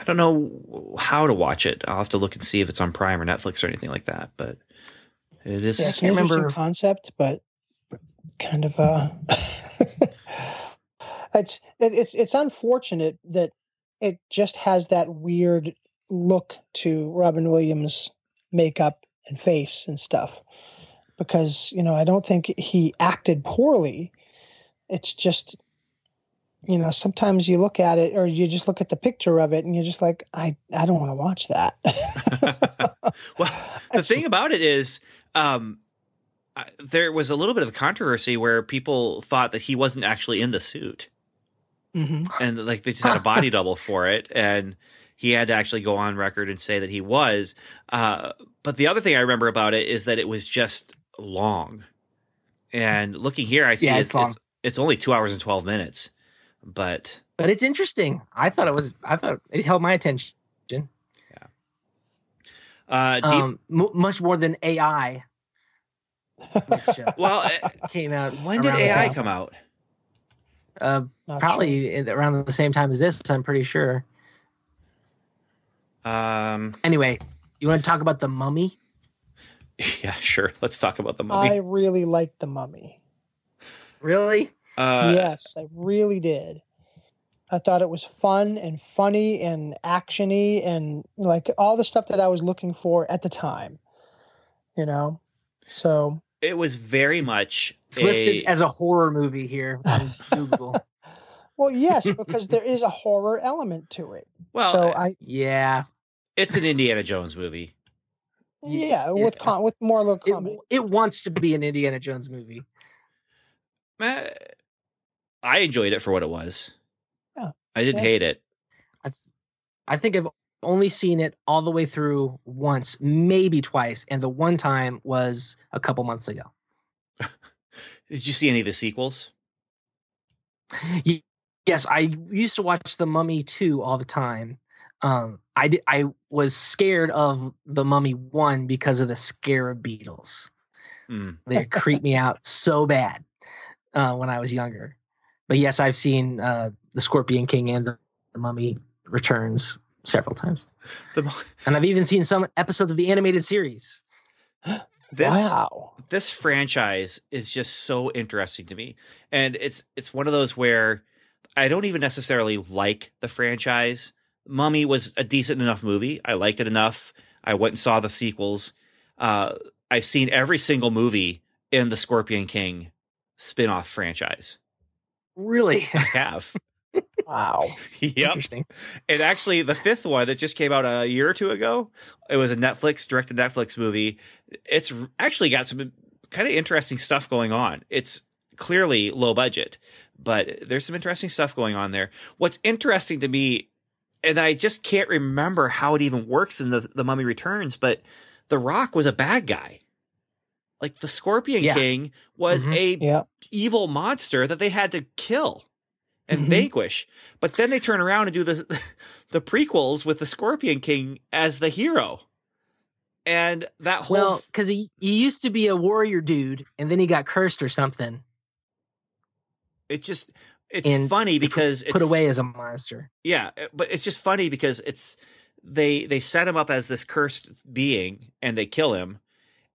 I don't know how to watch it. I'll have to look and see if it's on Prime or Netflix or anything like that. But it is. Yeah, it's an can't remember- concept, but kind of uh it's it, it's it's unfortunate that it just has that weird look to Robin Williams makeup and face and stuff because you know I don't think he acted poorly. It's just you know sometimes you look at it or you just look at the picture of it and you're just like I I don't want to watch that. well, the thing about it is, um, there was a little bit of a controversy where people thought that he wasn't actually in the suit, Mhm. and like they just had a body double for it, and he had to actually go on record and say that he was. Uh, but the other thing I remember about it is that it was just long, and looking here, I see Yeah, it's, it's it's it's only two hours and twelve minutes, but But it's interesting. I thought it was. I thought it held my attention. Yeah. Uh, deep, Um, m- much more than AI. Which, uh, well, uh, came out. when did AI same- come out? Uh, Not probably in- around the same time as this. I'm pretty sure. Um, Anyway, you want to talk about the mummy? yeah, sure. Let's talk about the mummy. I really like the Mummy. Really? Uh, yes, I really did. I thought it was fun and funny and actiony and like all the stuff that I was looking for at the time. You know, so it was very much It's listed a- as a horror movie here on Google. well, yes, because there is a horror element to it. well. so I yeah, it's an Indiana Jones movie. yeah, with con- with more little it, comedy. it wants to be an Indiana Jones movie. Eh, I enjoyed it for what it was. Yeah. I didn't Yeah. hate it. I, th- I think I've only seen it all the way through once, maybe twice, and the one time was a couple months ago. Did you see any of the sequels? Yes, I used to watch The Mummy 2 all the time. Um, I did, I was scared of The Mummy 1 because of the scarab beetles. Hmm. They creeped me out so bad uh, when I was younger. But yes, I've seen uh, The Scorpion King and the, the Mummy Returns several times. The, And I've even seen some episodes of the animated series. this wow. this franchise is just so interesting to me, and it's it's one of those where I don't even necessarily like the franchise. Mummy was a decent enough movie. I liked it enough. I went and saw the sequels. Uh, I've seen every single movie in the Scorpion King spin-off franchise. Really I have. Wow. yep. interesting. And actually, the fifth one that just came out a year or two ago, it was a Netflix direct to Netflix movie. It's actually got some kind of interesting stuff going on. It's clearly low budget, but there's some interesting stuff going on there. What's interesting to me, and I just can't remember how it even works in the the Mummy Returns, but The Rock was a bad guy. Like the Scorpion Yeah. King was Mhm. a Yeah. evil monster that they had to kill and Mhm. vanquish. But then they turn around and do the the prequels with the Scorpion King as the hero. And that whole Well, because he, he used to be a warrior dude, and then he got cursed or something, it just it's and funny because it's put away as a monster. yeah, but it's just funny because it's they they set him up as this cursed being and they kill him.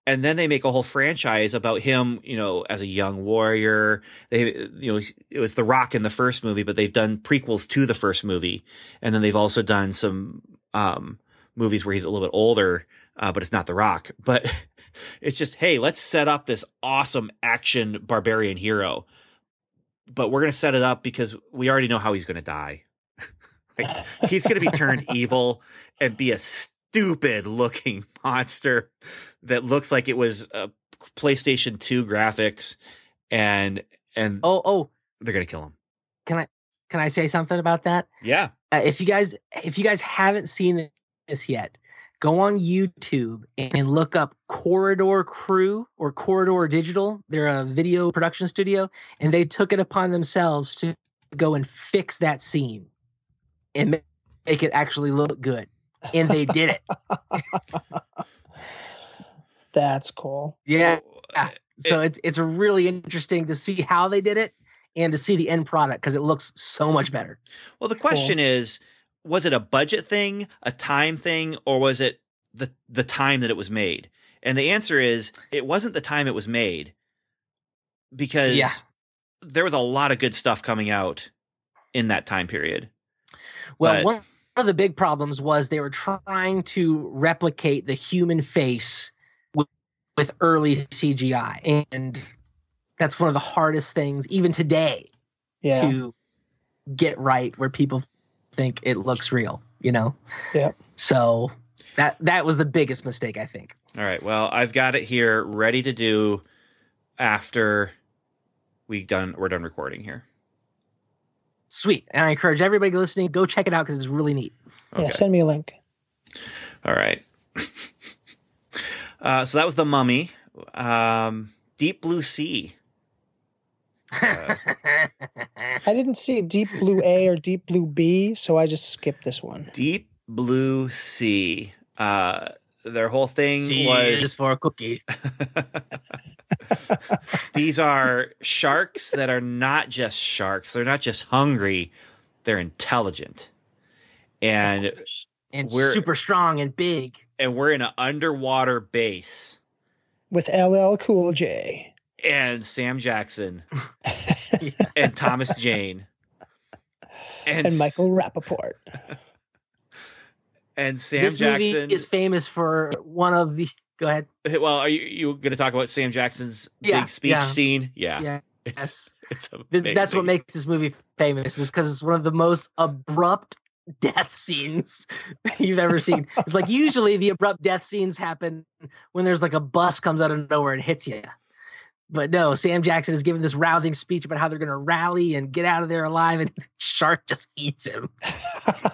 And then they make a whole franchise about him, you know, as a young warrior. They, you know, it was The Rock in the first movie, but they've done prequels to the first movie, and then they've also done some um, movies where he's a little bit older, uh, but it's not The Rock. But it's just, hey, let's set up this awesome action barbarian hero, but we're gonna set it up because we already know how he's gonna die. like, he's gonna be turned evil and be a stupid looking monster that looks like it was a PlayStation 2 graphics and and Oh, oh, they're gonna kill him. can I can I say something about that? Yeah. Uh, if you guys if you guys haven't seen this yet, go on YouTube and look up Corridor Crew or Corridor Digital. They're a video production studio, and they took it upon themselves to go and fix that scene and make it actually look good. And they did it. That's cool. Yeah. So it's it's really interesting to see how they did it and to see the end product because it looks so much better. Well, the question is, was it a budget thing, a time thing, or was it the the time that it was made? And the answer is, it wasn't the time it was made, because Yeah. there was a lot of good stuff coming out in that time period. Well, But- one of the big problems was they were trying to replicate the human face with, with early CGI, and that's one of the hardest things, even today, Yeah. to get right, where people think it looks real. You know. Yep. So that that was the biggest mistake, I think. All right. Well, I've got it here ready to do after we done we're done recording here. Sweet, and I encourage everybody listening go check it out because it's really neat. Yeah. Send me a link. All right. uh, so that was the Mummy. Um, Deep Blue Sea. Uh, I didn't see Deep Blue A or Deep Blue B, so I just skipped this one. Deep Blue Sea. Uh, their whole thing Cheers was for a cookie. these are sharks that are not just sharks. They're not just hungry. They're intelligent. And and We're- super strong and big. and we're in an underwater base. With LL Cool J. And Sam Jackson and Thomas Jane. And, And Michael Rappaport. and Sam this Jackson movie is famous for one of the. Go ahead. Well, are you you going to talk about Sam Jackson's Yeah, big speech yeah. scene? Yeah, Yeah, it's yes. it's that's what makes this movie famous. Is because it's one of the most abrupt death scenes you've ever seen. It's like usually the abrupt death scenes happen when there's like a bus comes out of nowhere and hits you. But no, Sam Jackson is giving this rousing speech about how they're going to rally and get out of there alive, and shark just eats him.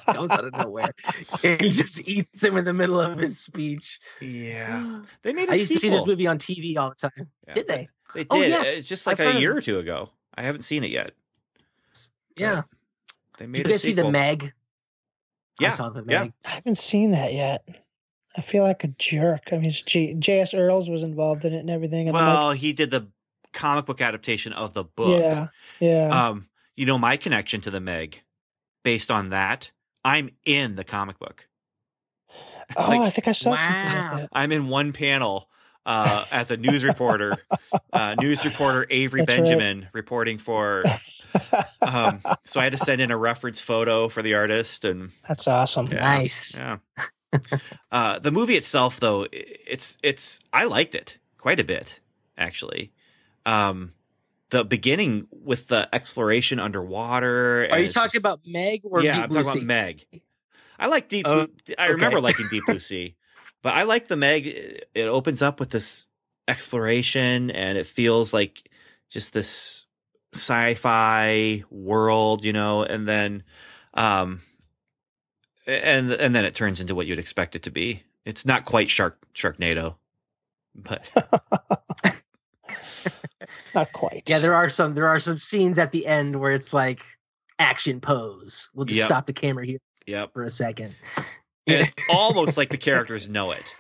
comes out of nowhere and he just eats him in the middle of his speech. Yeah, they made a I used to see this movie on TV all the time. Yeah, Did they? They oh, did. Oh, yes. It's just I've like a year or two ago. I haven't seen it yet. Yeah. They made Did you a guys see the. Meg? Yeah, I saw the yeah. Meg. I haven't seen that yet. I feel like a jerk. I mean, J.S. Earls was involved in it and everything. And I'm Well, he did the comic book adaptation of the book. yeah, yeah. Um, you know my connection to the Meg, based on that. I'm in the comic book. oh, like- I think I saw something Wow. like that. I'm in one panel uh, as a news reporter, uh, news reporter Avery That's right. Benjamin reporting for. Um, so I had to send in a reference photo for the artist, and That's awesome. Yeah. Nice. yeah. uh, the movie itself, though, it's it's I liked it quite a bit actually. Um, the beginning with the exploration underwater. Are and you talking just- about Meg or yeah, Deep I'm talking Sea? about Meg. I like Deep. Sea. I remember liking Deep Blue Sea, but I like the Meg. It opens up with this exploration, and it feels like just this sci-fi world, you know. And then, um, and and then it turns into what you'd expect it to be. It's not quite Shark Sharknado, but Not quite. Yeah, there are some there are some scenes at the end where it's like action pose. We'll just Yep. stop the camera here yep. for a second. and it's almost like the characters know it.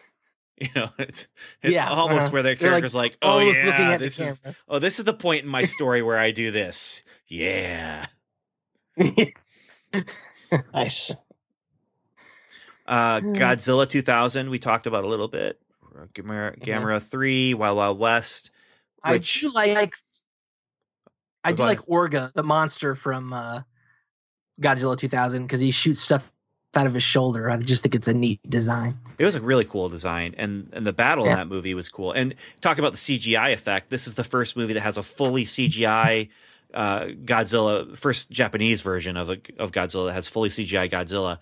You know, it's it's Yeah, almost uh-huh. where their They're, like, characters like, oh almost looking yeah, at this is camera. oh this is the point in my story where I do this. Yeah. nice. Uh, Hmm. Godzilla 2000 we talked about a little bit. Gamera, Mm-hmm. 3, Wild Wild West. I do like I do like. Orga, the monster from uh, Godzilla 2000, because he shoots stuff out of his shoulder. I just think it's a neat design. It was a really cool design, and and the battle in that movie was cool. And talk about the CGI effect. This is the first movie that has a fully CGI uh, Godzilla, first Japanese version of a, of Godzilla that has fully CGI Godzilla.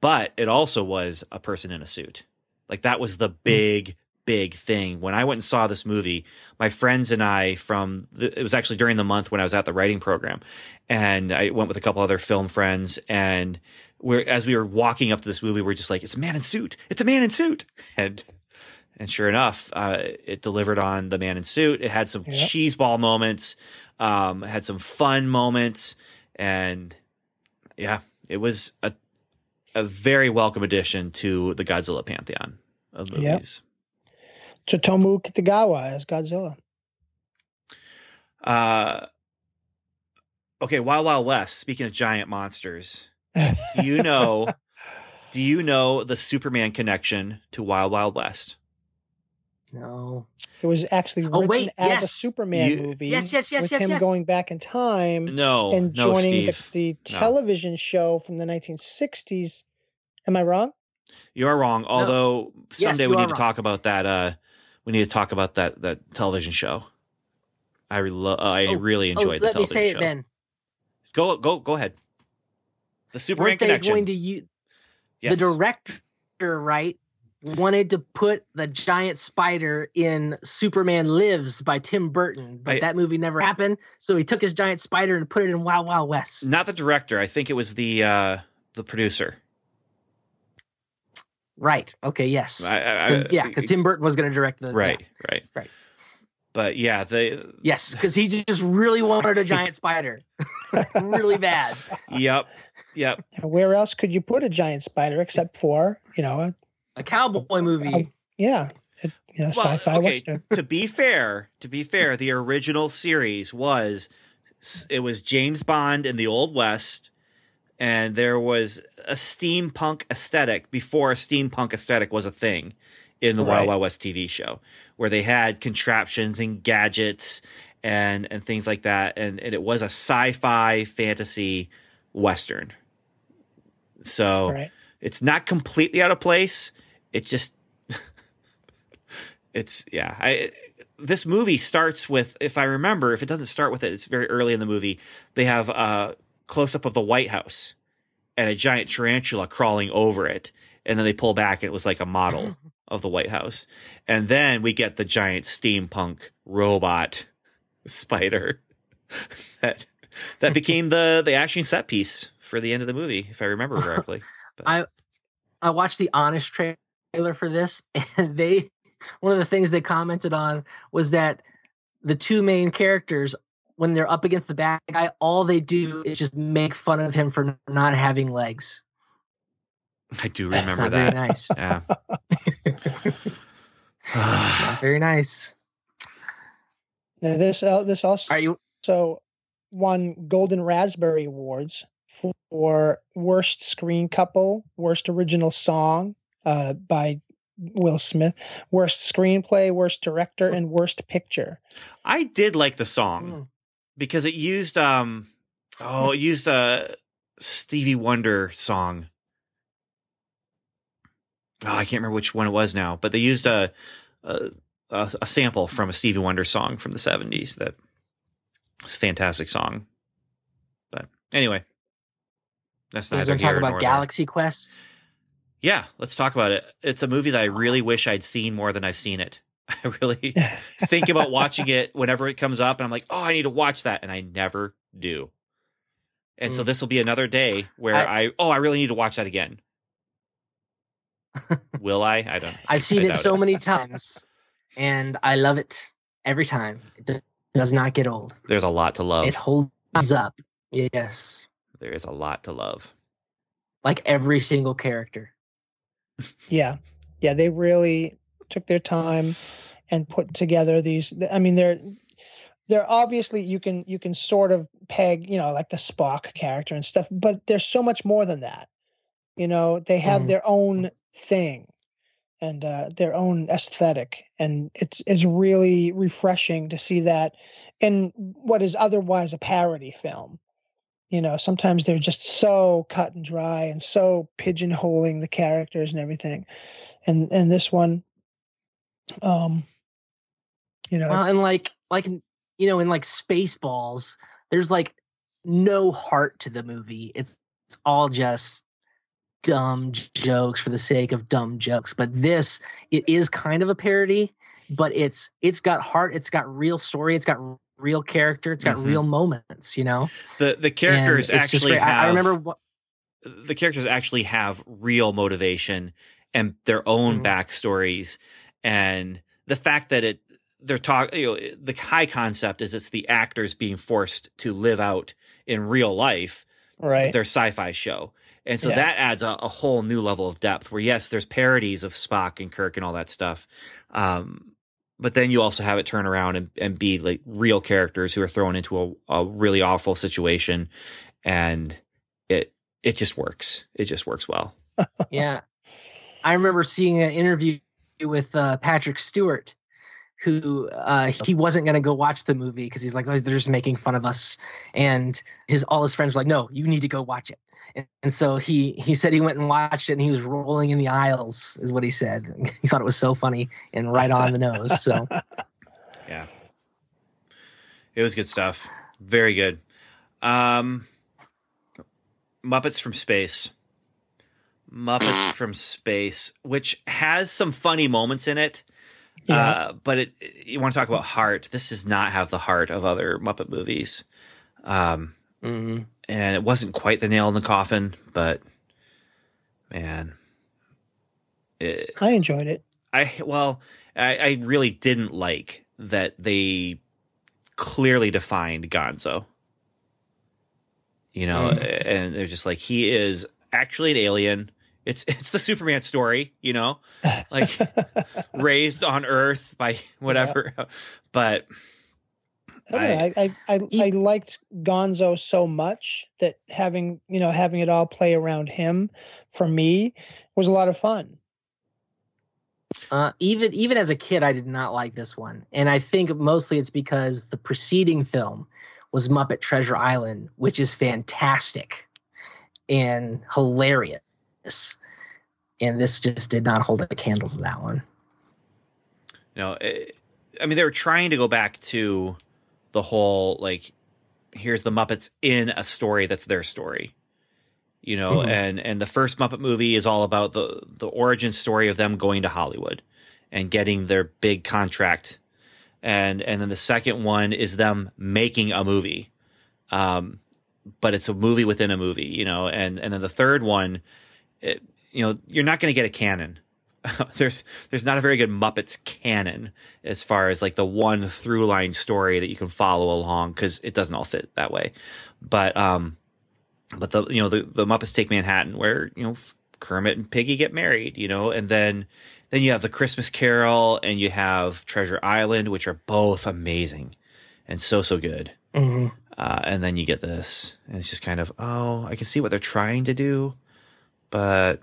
But it also was a person in a suit. Like that was the big big thing when I went and saw this movie. My friends and I from the, it was actually during the month when I was at the writing program, and I went with a couple other film friends and we're as we were walking up to this movie, we're just like, it's a man in suit. It's a man in suit. And and sure enough, uh, it delivered on the man in suit. It had some Yep. cheeseball moments, um, had some fun moments, and yeah, it was a a very welcome addition to the Godzilla pantheon of Yep. movies. Tsutomu Kitagawa as Godzilla. Uh, okay, Wild Wild West. Speaking of giant monsters, do you know? do you know the Superman connection to Wild Wild West? No. It was actually Oh, written wait, as a. Superman You- movie. Yes, yes, yes, with yes, him yes. going back in time No, and no, joining the, Steve. the No. television show from the 1960s. Am I wrong? You are wrong. Although Yes, someday you we are need to talk about that. Uh, we need to talk about that that television show. I re- lo- I Oh, really Oh, enjoyed the let me television say show. it then. Go go go ahead. The Superman Weren't they connection. going to use yes. the director, right? Wanted to put the giant spider in Superman Lives by Tim Burton, but I- that movie never happened. So he took his giant spider and put it in Wild Wild West. Not the director. I think it was the uh, the producer. Right. Okay. Yes. I, I, 'Cause- I- yeah, because Tim Burton was going to direct the. right, yeah. right, Right. But yeah, the Yes, because he just really wanted a giant spider, really bad. yep, yep. Where else could you put a giant spider except for, you know, a, A cowboy movie. Um, yeah, a, you know, Well, sci-fi okay, western. to be fair, to be fair, the original series was it was James Bond in the Old West, and there was a steampunk aesthetic before a steampunk aesthetic was a thing in the Wild Wild West TV show, where they had contraptions and gadgets and and things like that, and, and it was a sci-fi fantasy western. So Right. it's not completely out of place. It just it's yeah. I this movie starts with if I remember, if it doesn't start with it, it's very early in the movie. They have a close up of the White House and a giant tarantula crawling over it, and then they pull back and it was like a model of the White House. And then we get the giant steampunk robot spider that that became the the action set piece for the end of the movie, if I remember correctly. But- I I watched the Honest trailer for this, and they one of the things they commented on was that the two main characters, when they're up against the bad guy, all they do is just make fun of him for not having legs. I do remember Not very that. nice. Yeah. Not very nice. Now, this uh, this also Are you? So won Golden Raspberry Awards for worst screen couple, worst original song uh, by Will Smith, worst screenplay, worst director, and worst picture. I did like the song Mm. because it used um oh it used a Stevie Wonder song. Oh, I can't remember which one it was now, but they used a a, a, a sample from a Stevie Wonder song from the seventies. That it's a fantastic song. But anyway, that's So we're neither going to talk here nor about there. Galaxy Quest. Yeah, let's talk about it. It's a movie that I really wish I'd seen more than I've seen it. I really think about watching it whenever it comes up, and I'm like, oh, I need to watch that, and I never do. And so Mm. this will be another day where I, I- oh, I really need to watch that again. will I? I don't. I've seen it so many times, and I love it every time. It does, does not get old. There's a lot to love. It holds up. Yes, there is a lot to love. like every single character. Yeah, yeah, they really took their time and put together these. I mean, they're they're obviously you can you can sort of peg you know like the Spock character and stuff, but there's so much more than that. You know, they have Mhm. their own thing and uh, their own aesthetic, and it's it's really refreshing to see that in what is otherwise a parody film. You know, sometimes they're just so cut and dry and so pigeonholing the characters and everything. And and this one, um, you know, and like like you know, in like Spaceballs, there's like no heart to the movie. It's it's all just dumb jokes for the sake of dumb jokes. But this, it is kind of a parody, but it's it's got heart. It's got real story. It's got real character. It's got Mhm. real moments. You know, The the characters just actually have. I remember what. the characters actually have real motivation and their own Mhm. backstories and the fact that it they're talking you know the high concept is it's the actors being forced to live out in real life right? their sci-fi show and so Yeah. that adds a, a whole new level of depth where yes there's parodies of spock and kirk and all that stuff um, but then you also have it turn around and, and be like real characters who are thrown into a, a really awful situation and it it just works it just works well yeah i remember seeing an interview with uh, patrick stewart who uh, he wasn't going to go watch the movie because he's like, oh, they're just making fun of us. And his all his friends were like, no, you need to go watch it. And, and so he he said he went and watched it and he was rolling in the aisles, is what he said. he thought it was so funny and right on the nose. So Yeah. It was good stuff. Very good. Um Muppets from Space. Muppets from Space, which has some funny moments in it. Yeah. Uh, but it, you want to talk about heart. This does not have the heart of other Muppet movies. Um, mhm. And it wasn't quite the nail in the coffin, but man, it, I enjoyed it. I well, I, I really didn't like that they clearly defined Gonzo. You know, mm. and they're just like he is actually an alien. It's it's the Superman story, you know, like raised on Earth by whatever. But I don't know. I I, I, I liked Gonzo so much that having you know having it all play around him for me was a lot of fun. Uh, even even as a kid, I did not like this one, and I think mostly it's because the preceding film was Muppet Treasure Island, which is fantastic and hilarious, and this just did not hold a candle to that one. you know, eh, I mean, they were trying to go back to the whole like, here's the Muppets in a story that's their story, you know, Mhm. and and the first Muppet movie is all about the the origin story of them going to Hollywood and getting their big contract, and and then the second one is them making a movie, um, but it's a movie within a movie, you know, and and then the third one, it, you know, you're not going to get a canon there's there's not a very good Muppets canon as far as like the one through line story that you can follow along because it doesn't all fit that way. But um, but the you know the the Muppets Take Manhattan where you know Kermit and Piggy get married, you know, and then then you have the Christmas Carol and you have Treasure Island, which are both amazing and so so good. Mhm. Uh, and then you get this, and it's just kind of oh, I can see what they're trying to do, but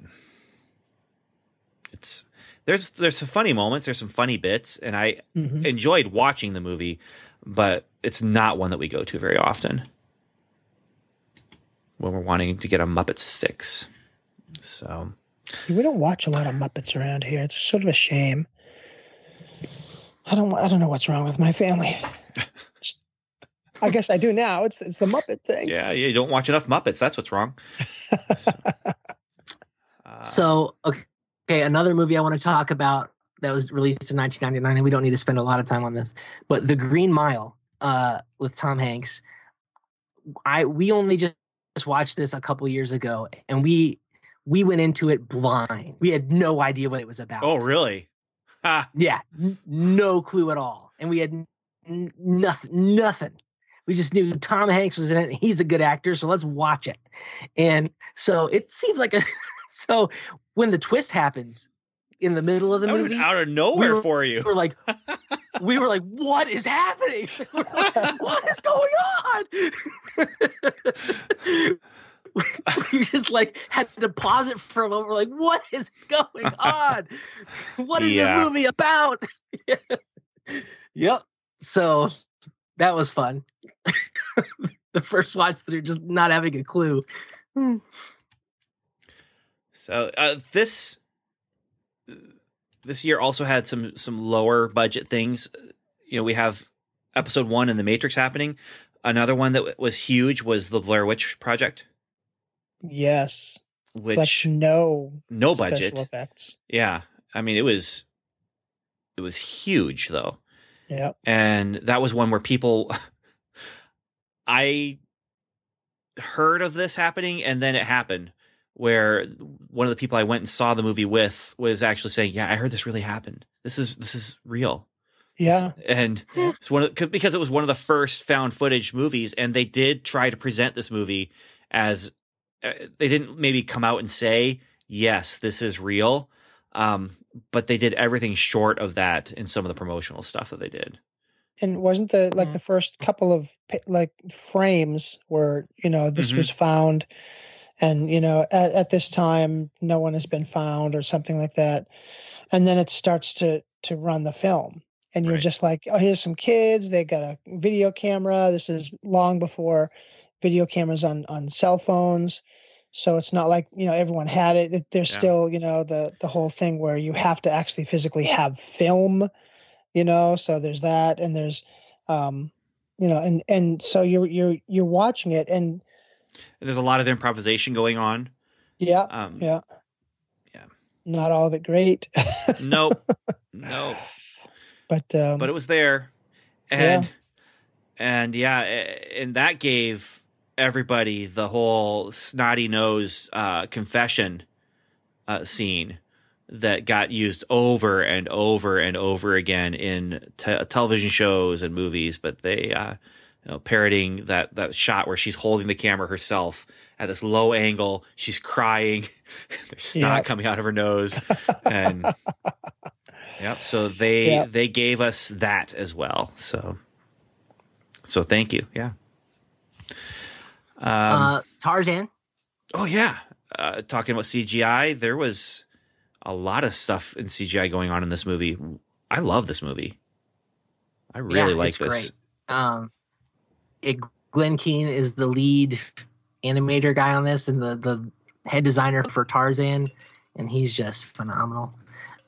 there's there's some funny moments, there's some funny bits, and I Mhm. enjoyed watching the movie, but it's not one that we go to very often when we're wanting to get a Muppets fix. So We don't watch a lot of Muppets around here. It's sort of a shame. I don't I don't know what's wrong with my family. I guess I do now. It's it's the Muppet thing. yeah, you don't watch enough Muppets. That's what's wrong. Uh, So okay, another movie I want to talk about that was released in 1999, and we don't need to spend a lot of time on this, but The Green Mile uh, with Tom Hanks. I we only just watched this a couple years ago, and we we went into it blind. We had no idea what it was about. oh really? Ha. Yeah, n- no clue at all, and we had n- nothing. Nothing. We just knew Tom Hanks was in it. And he's a good actor, so let's watch it. And so it seems like a. So when the twist happens in the middle of the That movie, out of nowhere were- for you. we're like, we were like, what is happening? Like, what is going on? we just like had to pause it for a moment. We're like, what is going on? What is Yeah. this movie about? yep. So that was fun. the first watch through, just not having a clue. Hmm. So uh, this this year also had some some lower budget things. You know, we have episode one in the Matrix happening. Another one that was huge was the Blair Witch Project, Yes. which no no special budget. effects. Yeah, I mean it was it was huge though, Yeah. and that was one where people. I heard of this happening, and then it happened. Where one of the people I went and saw the movie with was actually saying, "Yeah, I heard this really happened. This is this is real." Yeah. and it's one of, because it was one of the first found footage movies, and they did try to present this movie as uh, they didn't maybe come out and say yes, this is real, um, but they did everything short of that in some of the promotional stuff that they did. And wasn't the like Mhm. the first couple of like frames where you know this Mhm. was found, and you know at, at this time no one has been found or something like that, and then it starts to to run the film, and you're Right. just like, oh, here's some kids. They got a video camera. This is long before video cameras on on cell phones. So it's not like you know everyone had it. There's Yeah. still you know the the whole thing where you have to actually physically have film, you know. So there's that, and there's, um, you know, and and so you're you're you're watching it, and There's a lot of improvisation going on. yeah, Um, yeah, yeah. not all of it great, Nope. nope. but um, But it was there, and and yeah, and that gave everybody the whole snotty nose uh, confession uh, scene that got used over and over and over again in te- television shows and movies. But they, uh, you know, parroting that that shot where she's holding the camera herself at this low angle, she's crying, there's snot Yep. coming out of her nose, and yep. So they Yep. they gave us that as well. So so thank you. Yeah. Um, uh, Tarzan. Oh yeah, uh, talking about CGI, there was a lot of stuff in CGI going on in this movie. I love this movie. I really Yeah, like it's this. great. Um, it, Glen Keane is the lead animator guy on this, and the the head designer for Tarzan, and he's just phenomenal.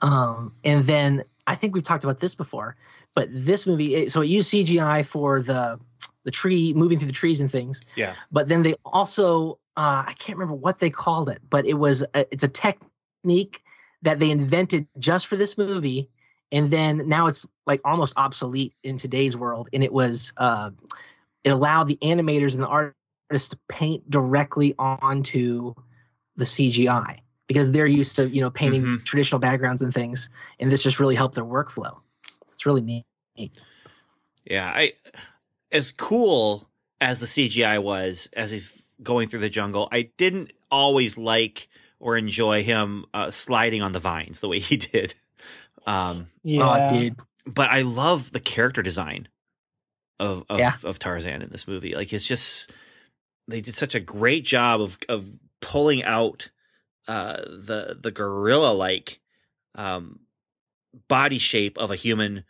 Um, and then I think we've talked about this before, but this movie, it, so it used CGI for the the tree moving through the trees and things, Yeah, but then they also uh, I can't remember what they called it, but it was a, it's a technique that they invented just for this movie, and then now it's like almost obsolete in today's world. And it was uh, it allowed the animators and the artists to paint directly onto the CGI because they're used to you know painting Mhm. traditional backgrounds and things, and this just really helped their workflow. It's really neat. yeah. I as cool as the CGI was as he's going through the jungle, I didn't always like or enjoy him uh, sliding on the vines the way he did. Um, yeah, Oh, dude. but I love the character design of of, Yeah. of Tarzan in this movie. Like it's just they did such a great job of of pulling out uh the the gorilla like um body shape of a human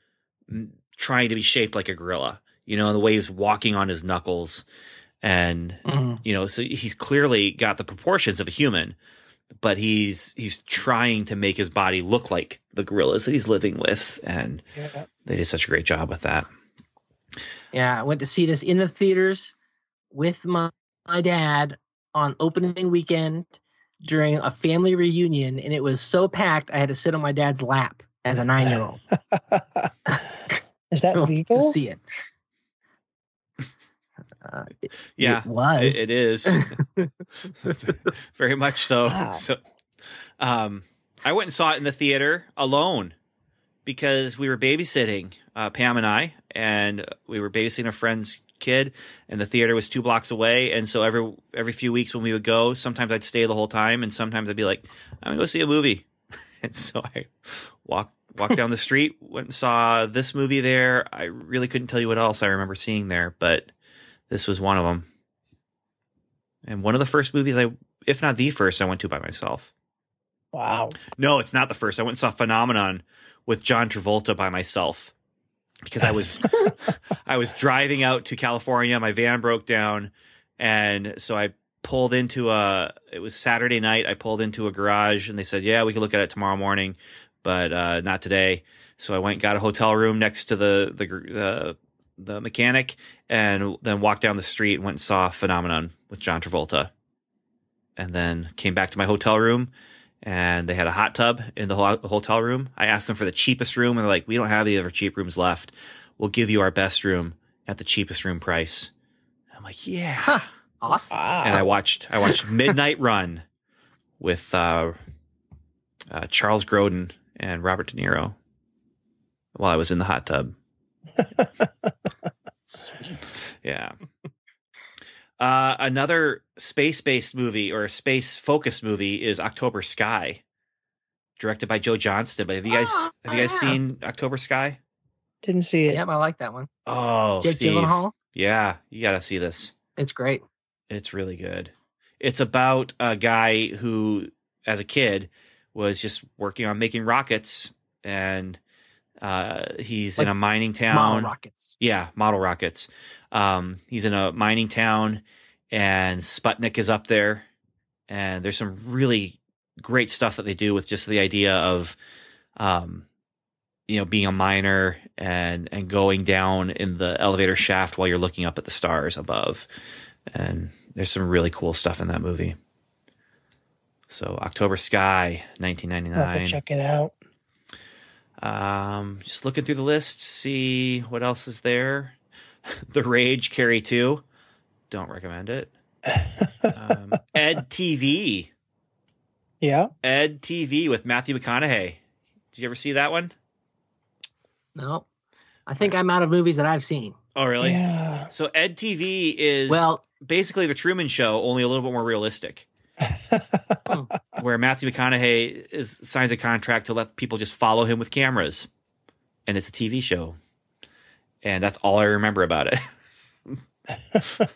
trying to be shaped like a gorilla. You know, the way he's walking on his knuckles and Mhm. you know, so he's clearly got the proportions of a human, but he's he's trying to make his body look like the gorillas that he's living with and yeah. they did such a great job with that. Yeah, I went to see this in the theaters with my, my dad on opening weekend during a family reunion, and it was so packed I had to sit on my dad's lap as a nine year old Is that legal? to see it. Uh, it, Yeah, it was. it, it is very much so. Wow. So, um, I went and saw it in the theater alone because we were babysitting uh, Pam and I, and we were babysitting a friend's kid, and the theater was two blocks away. And so every every few weeks when we would go, sometimes I'd stay the whole time, and sometimes I'd be like, "I'm gonna go see a movie," and so I walked walked down the street, went and saw this movie there. I really couldn't tell you what else I remember seeing there, but this was one of them, and one of the first movies I, if not the first, I went to by myself. Wow. No, it's not the first. I went and saw Phenomenon with John Travolta by myself because I was I was driving out to California. My van broke down, and so I pulled into a. It was Saturday night. I pulled into a garage, and they said, "Yeah, we can look at it tomorrow morning, but uh, not today." So I went got a hotel room next to the the the, the mechanic, and then walked down the street and went and saw Phenomenon with John Travolta, and then came back to my hotel room and they had a hot tub in the hotel room. I asked them for the cheapest room, and they're like, "We don't have any of our cheap rooms left. We'll give you our best room at the cheapest room price." I'm like, "Yeah." Huh. Awesome. And I watched I watched Midnight Run with uh, uh, Charles Grodin and Robert De Niro while I was in the hot tub. Sweet. Yeah. Uh, another space-based movie or a space-focused movie is October Sky, directed by Joe Johnston. But have you guys Oh, have you guys yeah. seen October Sky? Didn't see it. Yep, I like that one. Oh, Jake Steve. Gyllenhaal. Yeah, you got to see this. It's great. It's really good. It's about a guy who, as a kid, was just working on making rockets, and Uh, he's Like in a mining town. Model rockets. Yeah, model rockets. Um, he's in a mining town, and Sputnik is up there, and there's some really great stuff that they do with just the idea of, um, you know, being a miner and and going down in the elevator shaft while you're looking up at the stars above, and there's some really cool stuff in that movie. So October Sky, I'll have to 1999. check it out. Um, just looking through the list, see what else is there. the Rage Carrie 2. Don't recommend it. Um, Ed TV. Yeah. Ed TV with Matthew McConaughey. Did you ever see that one? No, I think I'm out of movies that I've seen. Oh, really? Yeah. So Ed TV is Well, basically the Truman Show, only a little bit more realistic. Where Matthew McConaughey is signs a contract to let people just follow him with cameras, and it's a TV show, and that's all I remember about it.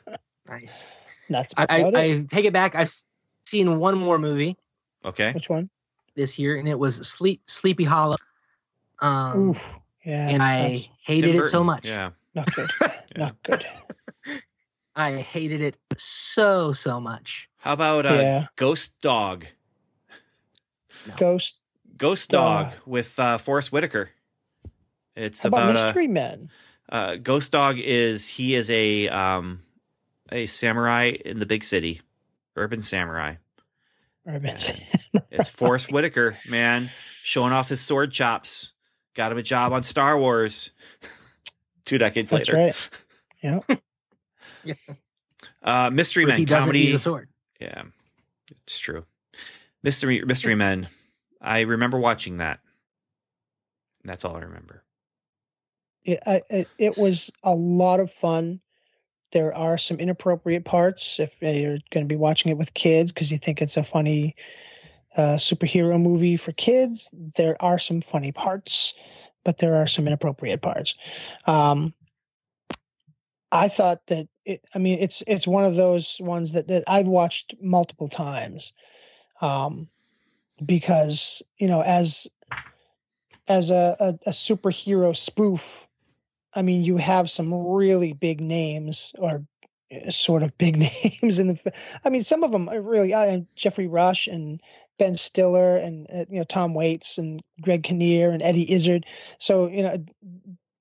nice. That's I, I. I take it back. I've seen one more movie okay, Which one? this year, and it was Sleep Sleepy Hollow. Um, Oof. Yeah. and I hated Tim it so much. Yeah, not good. Not good. I hated it so so much. how about uh, Yeah. Ghost Dog? Ghost. Ghost Dog. Dog with uh, Forest Whitaker. It's How about about, Mystery Men? uh, Ghost Dog is he is a um a samurai in the big city, urban samurai. Urban It's Forest Whitaker, man, showing off his sword chops. Got him a job on Star Wars. Two decades That's later. right. Yeah. Uh, Mystery Where Men comedy. use a sword. Yeah, it's true. Mystery Mystery Men. I remember watching that. That's all I remember. It, I, it, it was a lot of fun. There are some inappropriate parts if you're going to be watching it with kids because you think it's a funny uh, superhero movie for kids. There are some funny parts, but there are some inappropriate parts. Um, I thought that it. I mean, it's it's one of those ones that, that I've watched multiple times, um, because you know, as as a, a, a superhero spoof, I mean, you have some really big names or uh, sort of big names in the. I mean, some of them are really uh, Geoffrey Rush and Ben Stiller and uh, you know Tom Waits and Greg Kinnear and Eddie Izzard. So you know,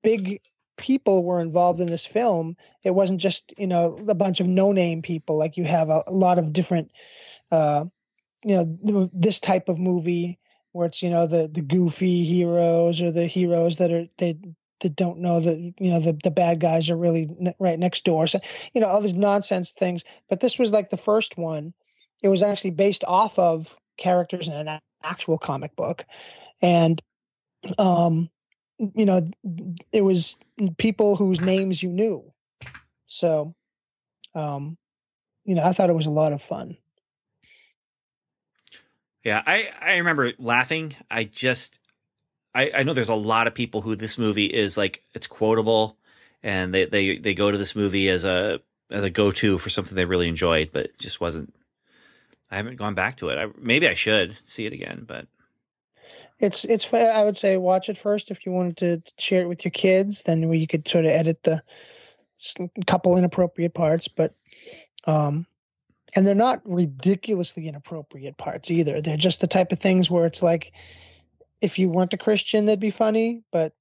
big people were involved in this film. It wasn't just you know a bunch of no-name people. Like you have a, a lot of different, uh, you know, th- this type of movie where it's you know the the goofy heroes or the heroes that are they that don't know that you know the the bad guys are really right next door. So you know all these nonsense things. But this was like the first one. It was actually based off of characters in an actual comic book, and um, you know it was people whose names you knew. So, um, you know, I thought it was a lot of fun. Yeah, I, I remember laughing. I just I, I know there's a lot of people who this movie is like it's quotable and they, they, they go to this movie as a as a go to for something they really enjoyed, but just wasn't I haven't gone back to it. I, maybe I should see it again, but It's it's I would say watch it first if you wanted to share it with your kids. Then we could sort of edit the couple inappropriate parts, but um, and they're not ridiculously inappropriate parts either. They're just the type of things where it's like if you weren't a Christian, they'd be funny, but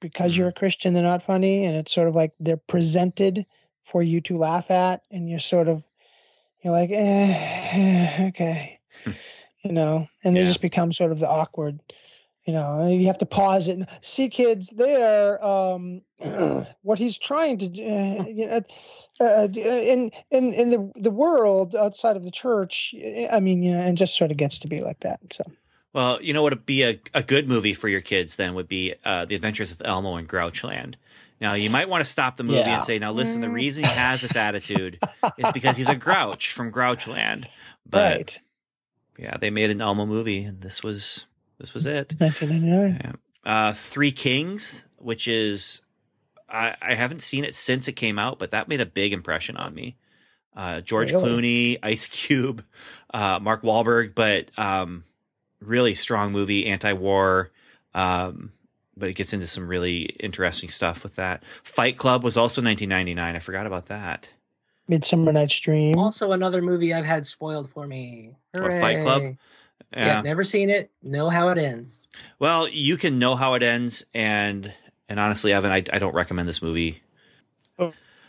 because you're a Christian, they're not funny, and it's sort of like they're presented for you to laugh at, and you're sort of you're like, eh, okay you know, and they just become sort of the awkward, you know, you have to pause it and see kids there. Um, what he's trying to do, uh, you know, uh, in, in, in the, the world outside of the church. I mean, you know, and just sort of gets to be like that. So well, you know what would be a, a good movie for your kids then would be uh, The Adventures of Elmo and Grouchland. Now you might want to stop the movie Yeah. and say, "Now listen, the reason he has this attitude is because he's a grouch from Grouchland." But right. Yeah, they made an Elmo movie, and this was this was it. 1999. Uh, Three Kings, which is I, I haven't seen it since it came out, but that made a big impression on me. Uh, George Really? Clooney, Ice Cube, uh, Mark Wahlberg, but um, really strong movie, anti-war. Um, but it gets into some really interesting stuff with that. Fight Club was also 1999. I forgot about that. Midsummer Night's Dream. Also, another movie I've had spoiled for me. Or Fight Club? Hooray. Yeah. Yeah, never seen it. Know how it ends. Well, you can know how it ends, and and honestly, Evan, I, I don't recommend this movie.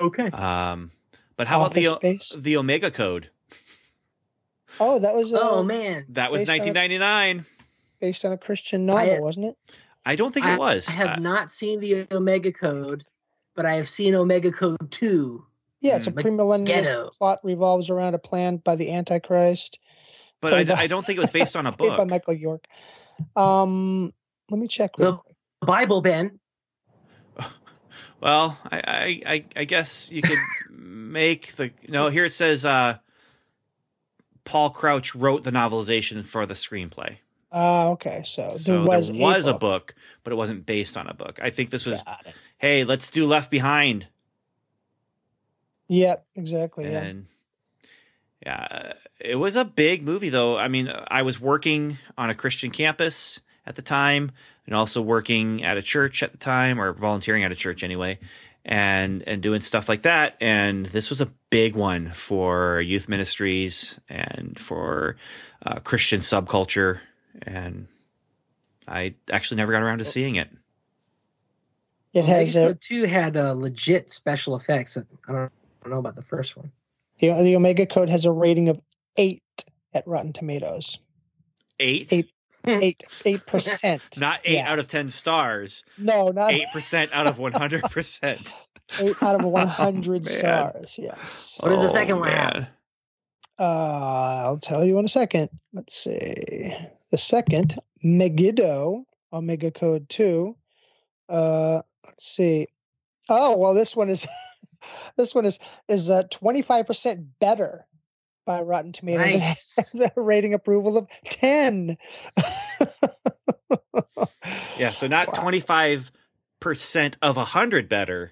Okay. Um, but how about the Space? the Omega Code? Oh, that was uh, Oh man, That was Based on a- 1999. based on a Christian novel, I- wasn't it? I don't think it was. I have Uh, not seen the Omega Code, but I have seen Omega Code Two. Yeah, it's a Mm. premillennialist plot revolves around a plan by the Antichrist. but I, by- I don't think it was based on a book by. Michael York. Um, let me check. real The quick. Bible, Ben. Well, I, I, I, I guess you could make the no. Here it says uh, Paul Crouch wrote the novelization for the screenplay. Ah, okay. So, So there was, a, book. but it wasn't based on a book. I think this was, hey, let's do Left Behind, Yep, exactly. Yeah. and yeah, it was a big movie though. I mean, I was working on a Christian campus at the time, and also working at a church at the time, or volunteering at a church anyway, and and doing stuff like that. And this was a big one for youth ministries and for uh, Christian subculture. And I actually never got around to seeing it. It has Omega a, Code Two had uh, legit special effects. I don't, I don't know about the first one. the, the Omega Code has a rating of eight at Rotten Tomatoes. Eight, Eight. Eight, eight percent. not eight Yes. out of ten stars. No, not Eight percent out of one hundred percent. eight out of one hundred Oh, stars. Yes. What does the second one have? Uh, I'll tell you in a second. Let's see. The second, Megiddo, Omega Code 2. Uh, let's see. Oh, well, this one is this one is is uh, 25% better by Rotten Tomatoes. It Nice. has a rating approval of 10. Yeah, so not Wow. twenty five percent of hundred better,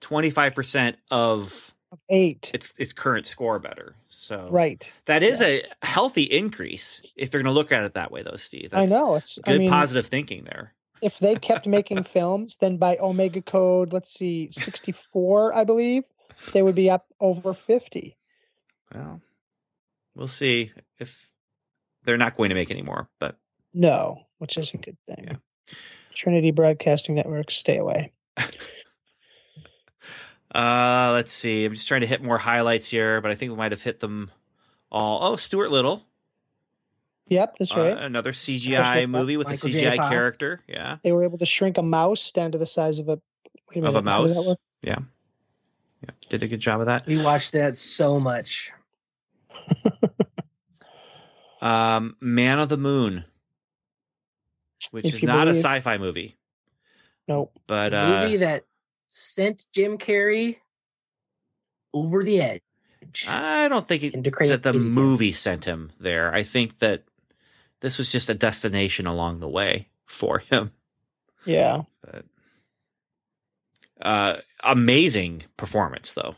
twenty five percent of 8. its its current score better. So Right. that is Yes. a healthy increase if they're going to look at it that way, though, Steve. That's I know. It's good I mean, positive thinking there. If they kept making films, then by Omega Code, let's see, 64, I believe, they would be up over 50. Well, we'll see if they're not going to make any more, but No, which is a good thing. Yeah. Trinity Broadcasting Network, stay away. uh let's see. I'm just trying to hit more highlights here, but I think we might have hit them all. Oh, Stuart Little, Yep, that's uh, right. another CGI effect. movie with Michael a J. CGI character. Yeah, they were able to shrink a mouse down to the size of a wait of a minute, how does that mouse. Yeah, yeah, did a good job of that. We watched that so much. Um, Man of the Moon, which If is you not a sci-fi movie, Nope. but A uh, movie that sent Jim Carrey over the edge. I don't think it, that the territory. movie sent him there. I think that this was just a destination along the way for him. Yeah. But, uh, amazing performance, though.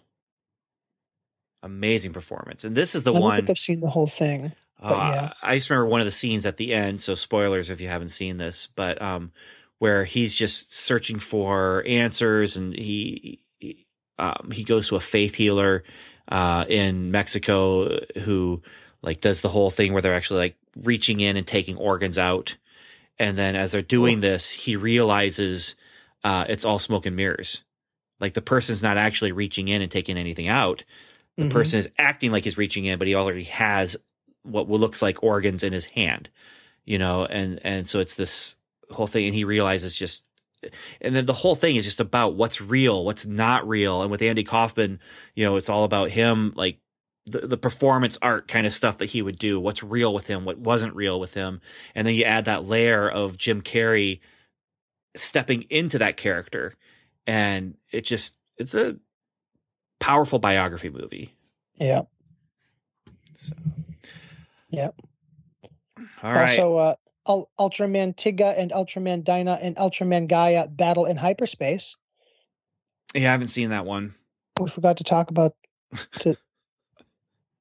Amazing performance, and this is the I don't one. think I've seen the whole thing. Uh, yeah. I just remember one of the scenes at the end. So spoilers if you haven't seen this, but um, where he's just searching for answers, and he he, um, he goes to a faith healer uh, in Mexico who like does the whole thing where they're actually like reaching in and taking organs out, and then as they're doing this, he realizes uh, it's all smoke and mirrors. Like the person's not actually reaching in and taking anything out. The Mhm. person is acting like he's reaching in, but he already has what looks like organs in his hand, you know, and and so it's this whole thing, and he realizes just, and then the whole thing is just about what's real, what's not real, and with Andy Kaufman, you know, it's all about him, like the the performance art kind of stuff that he would do, what's real with him, what wasn't real with him, and then you add that layer of Jim Carrey stepping into that character, and it just it's a powerful biography movie. Yeah. So. Yep. All right. Also, uh, Ul- Ultraman Tiga and Ultraman Dyna and Ultraman Gaia battle in hyperspace. yeah, I haven't seen that one. We forgot to talk about. To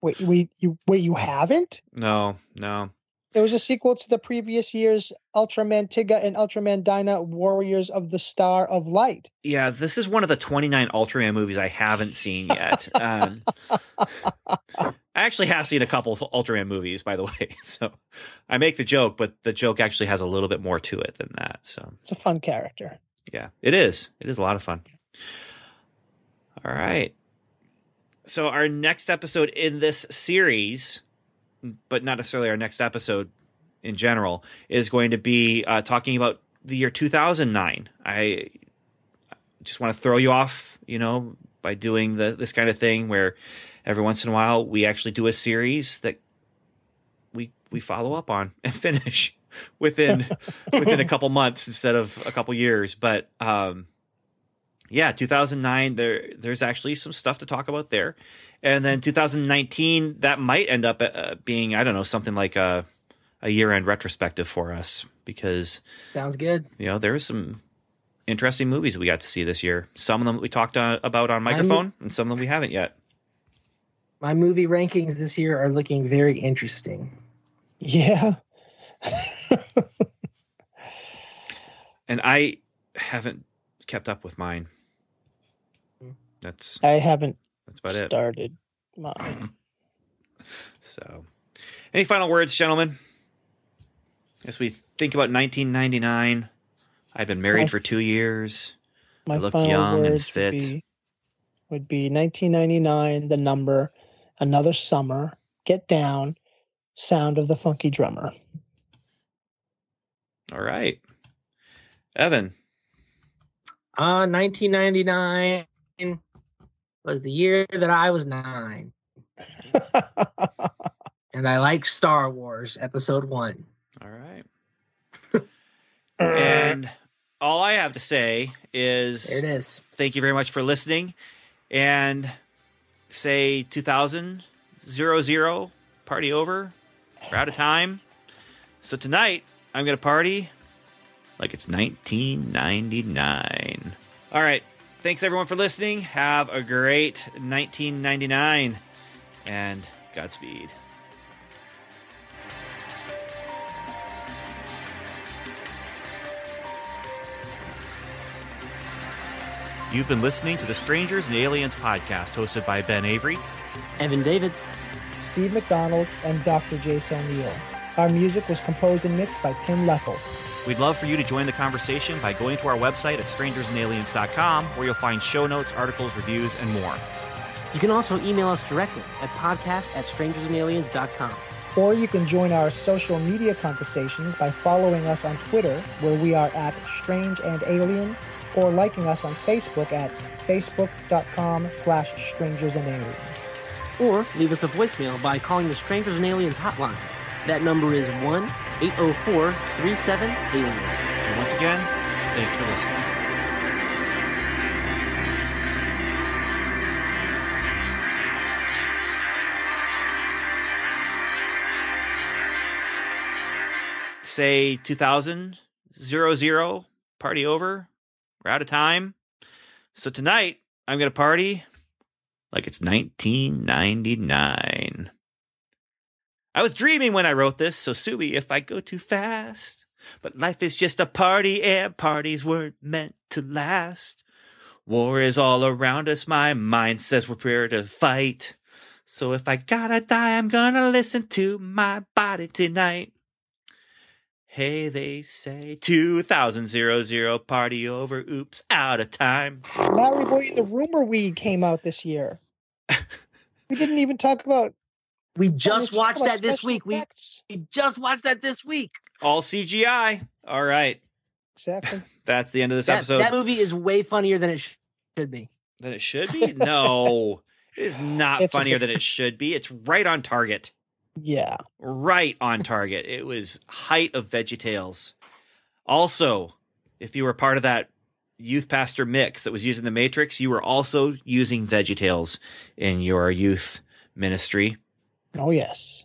wait, we you wait you haven't? No, no. It was a sequel to the previous year's Ultraman Tiga and Ultraman Dyna Warriors of the Star of Light. Yeah, this is one of the 29 Ultraman movies I haven't seen yet. um, I actually have seen a couple of Ultraman movies, by the way. So I make the joke, but the joke actually has a little bit more to it than that. So It's a fun character. yeah, it is. It is a lot of fun. All right. So our next episode in this series, but not necessarily our next episode in general, is going to be uh, talking about the year 2009. I just want to throw you off, you know, by doing the this kind of thing where every once in a while we actually do a series that we we follow up on and finish within within a couple months instead of a couple years. But um, yeah, 2009 there there's actually some stuff to talk about there. And then 2019 that might end up uh, being I don't know something like a a year-end retrospective for us because Sounds good. you know there there's some interesting movies we got to see this year. Some of them we talked uh, about on microphone and some of them we haven't yet. My movie rankings this year are looking very interesting. Yeah. And I haven't kept up with mine. That's I haven't that's about it. started mine. So, any final words, gentlemen? As we think about 1999, I've been married My- for two years. My look final young and words fit. Would be, would be 1999, the number, another summer, get down, sound of the funky drummer. All right, Evan. Uh, 1999 was the year that I was nine, and I like Star Wars Episode One. All right. and all I have to say is There it is. thank you very much for listening and say 2000 zero zero party over we're out of time so tonight i'm gonna party like it's 1999 all right thanks everyone for listening have a great 1999 and godspeed You've been listening to the Strangers and Aliens podcast hosted by Ben Avery. Evan David. Steve McDonald and Dr. Jason O'Neill. Our music was composed and mixed by Tim Leffel. We'd love for you to join the conversation by going to our website at strangersandaliens.com where you'll find show notes, articles, reviews, and more. You can also email us directly at podcast at strangersandaliens.com. Or you can join our social media conversations by following us on Twitter, where we are at Strange and Alien, or liking us on Facebook at facebook.com slash strangers and aliens. Or leave us a voicemail by calling the Strangers and Aliens hotline. That number is 1 804 37 Alien. And once again, thanks for listening. Say 2000 zero zero party over. We're out of time. So tonight I'm gonna party like it's 1999. I was dreaming when I wrote this, so sue me if I go too fast. But life is just a party, and parties weren't meant to last. War is all around us, my mind says we're prepared to fight. So if I gotta die, I'm gonna listen to my body tonight. Hey, they say 2000 zero zero party over. Oops, out of time. Larry Boy, the rumor weed came out this year. we didn't even talk about. We we just talked watched that this week. We, effects. we just watched that this week. All CGI. All right. Exactly. That's the end of this That, episode. that movie is way funnier than it sh- should be. Than it should be? No. it is not It's funnier okay. than it should be. It's right on target. Yeah. Right on target. It was height of VeggieTales. Also, if you were part of that youth pastor mix that was using the Matrix, you were also using VeggieTales in your youth ministry. Oh yes.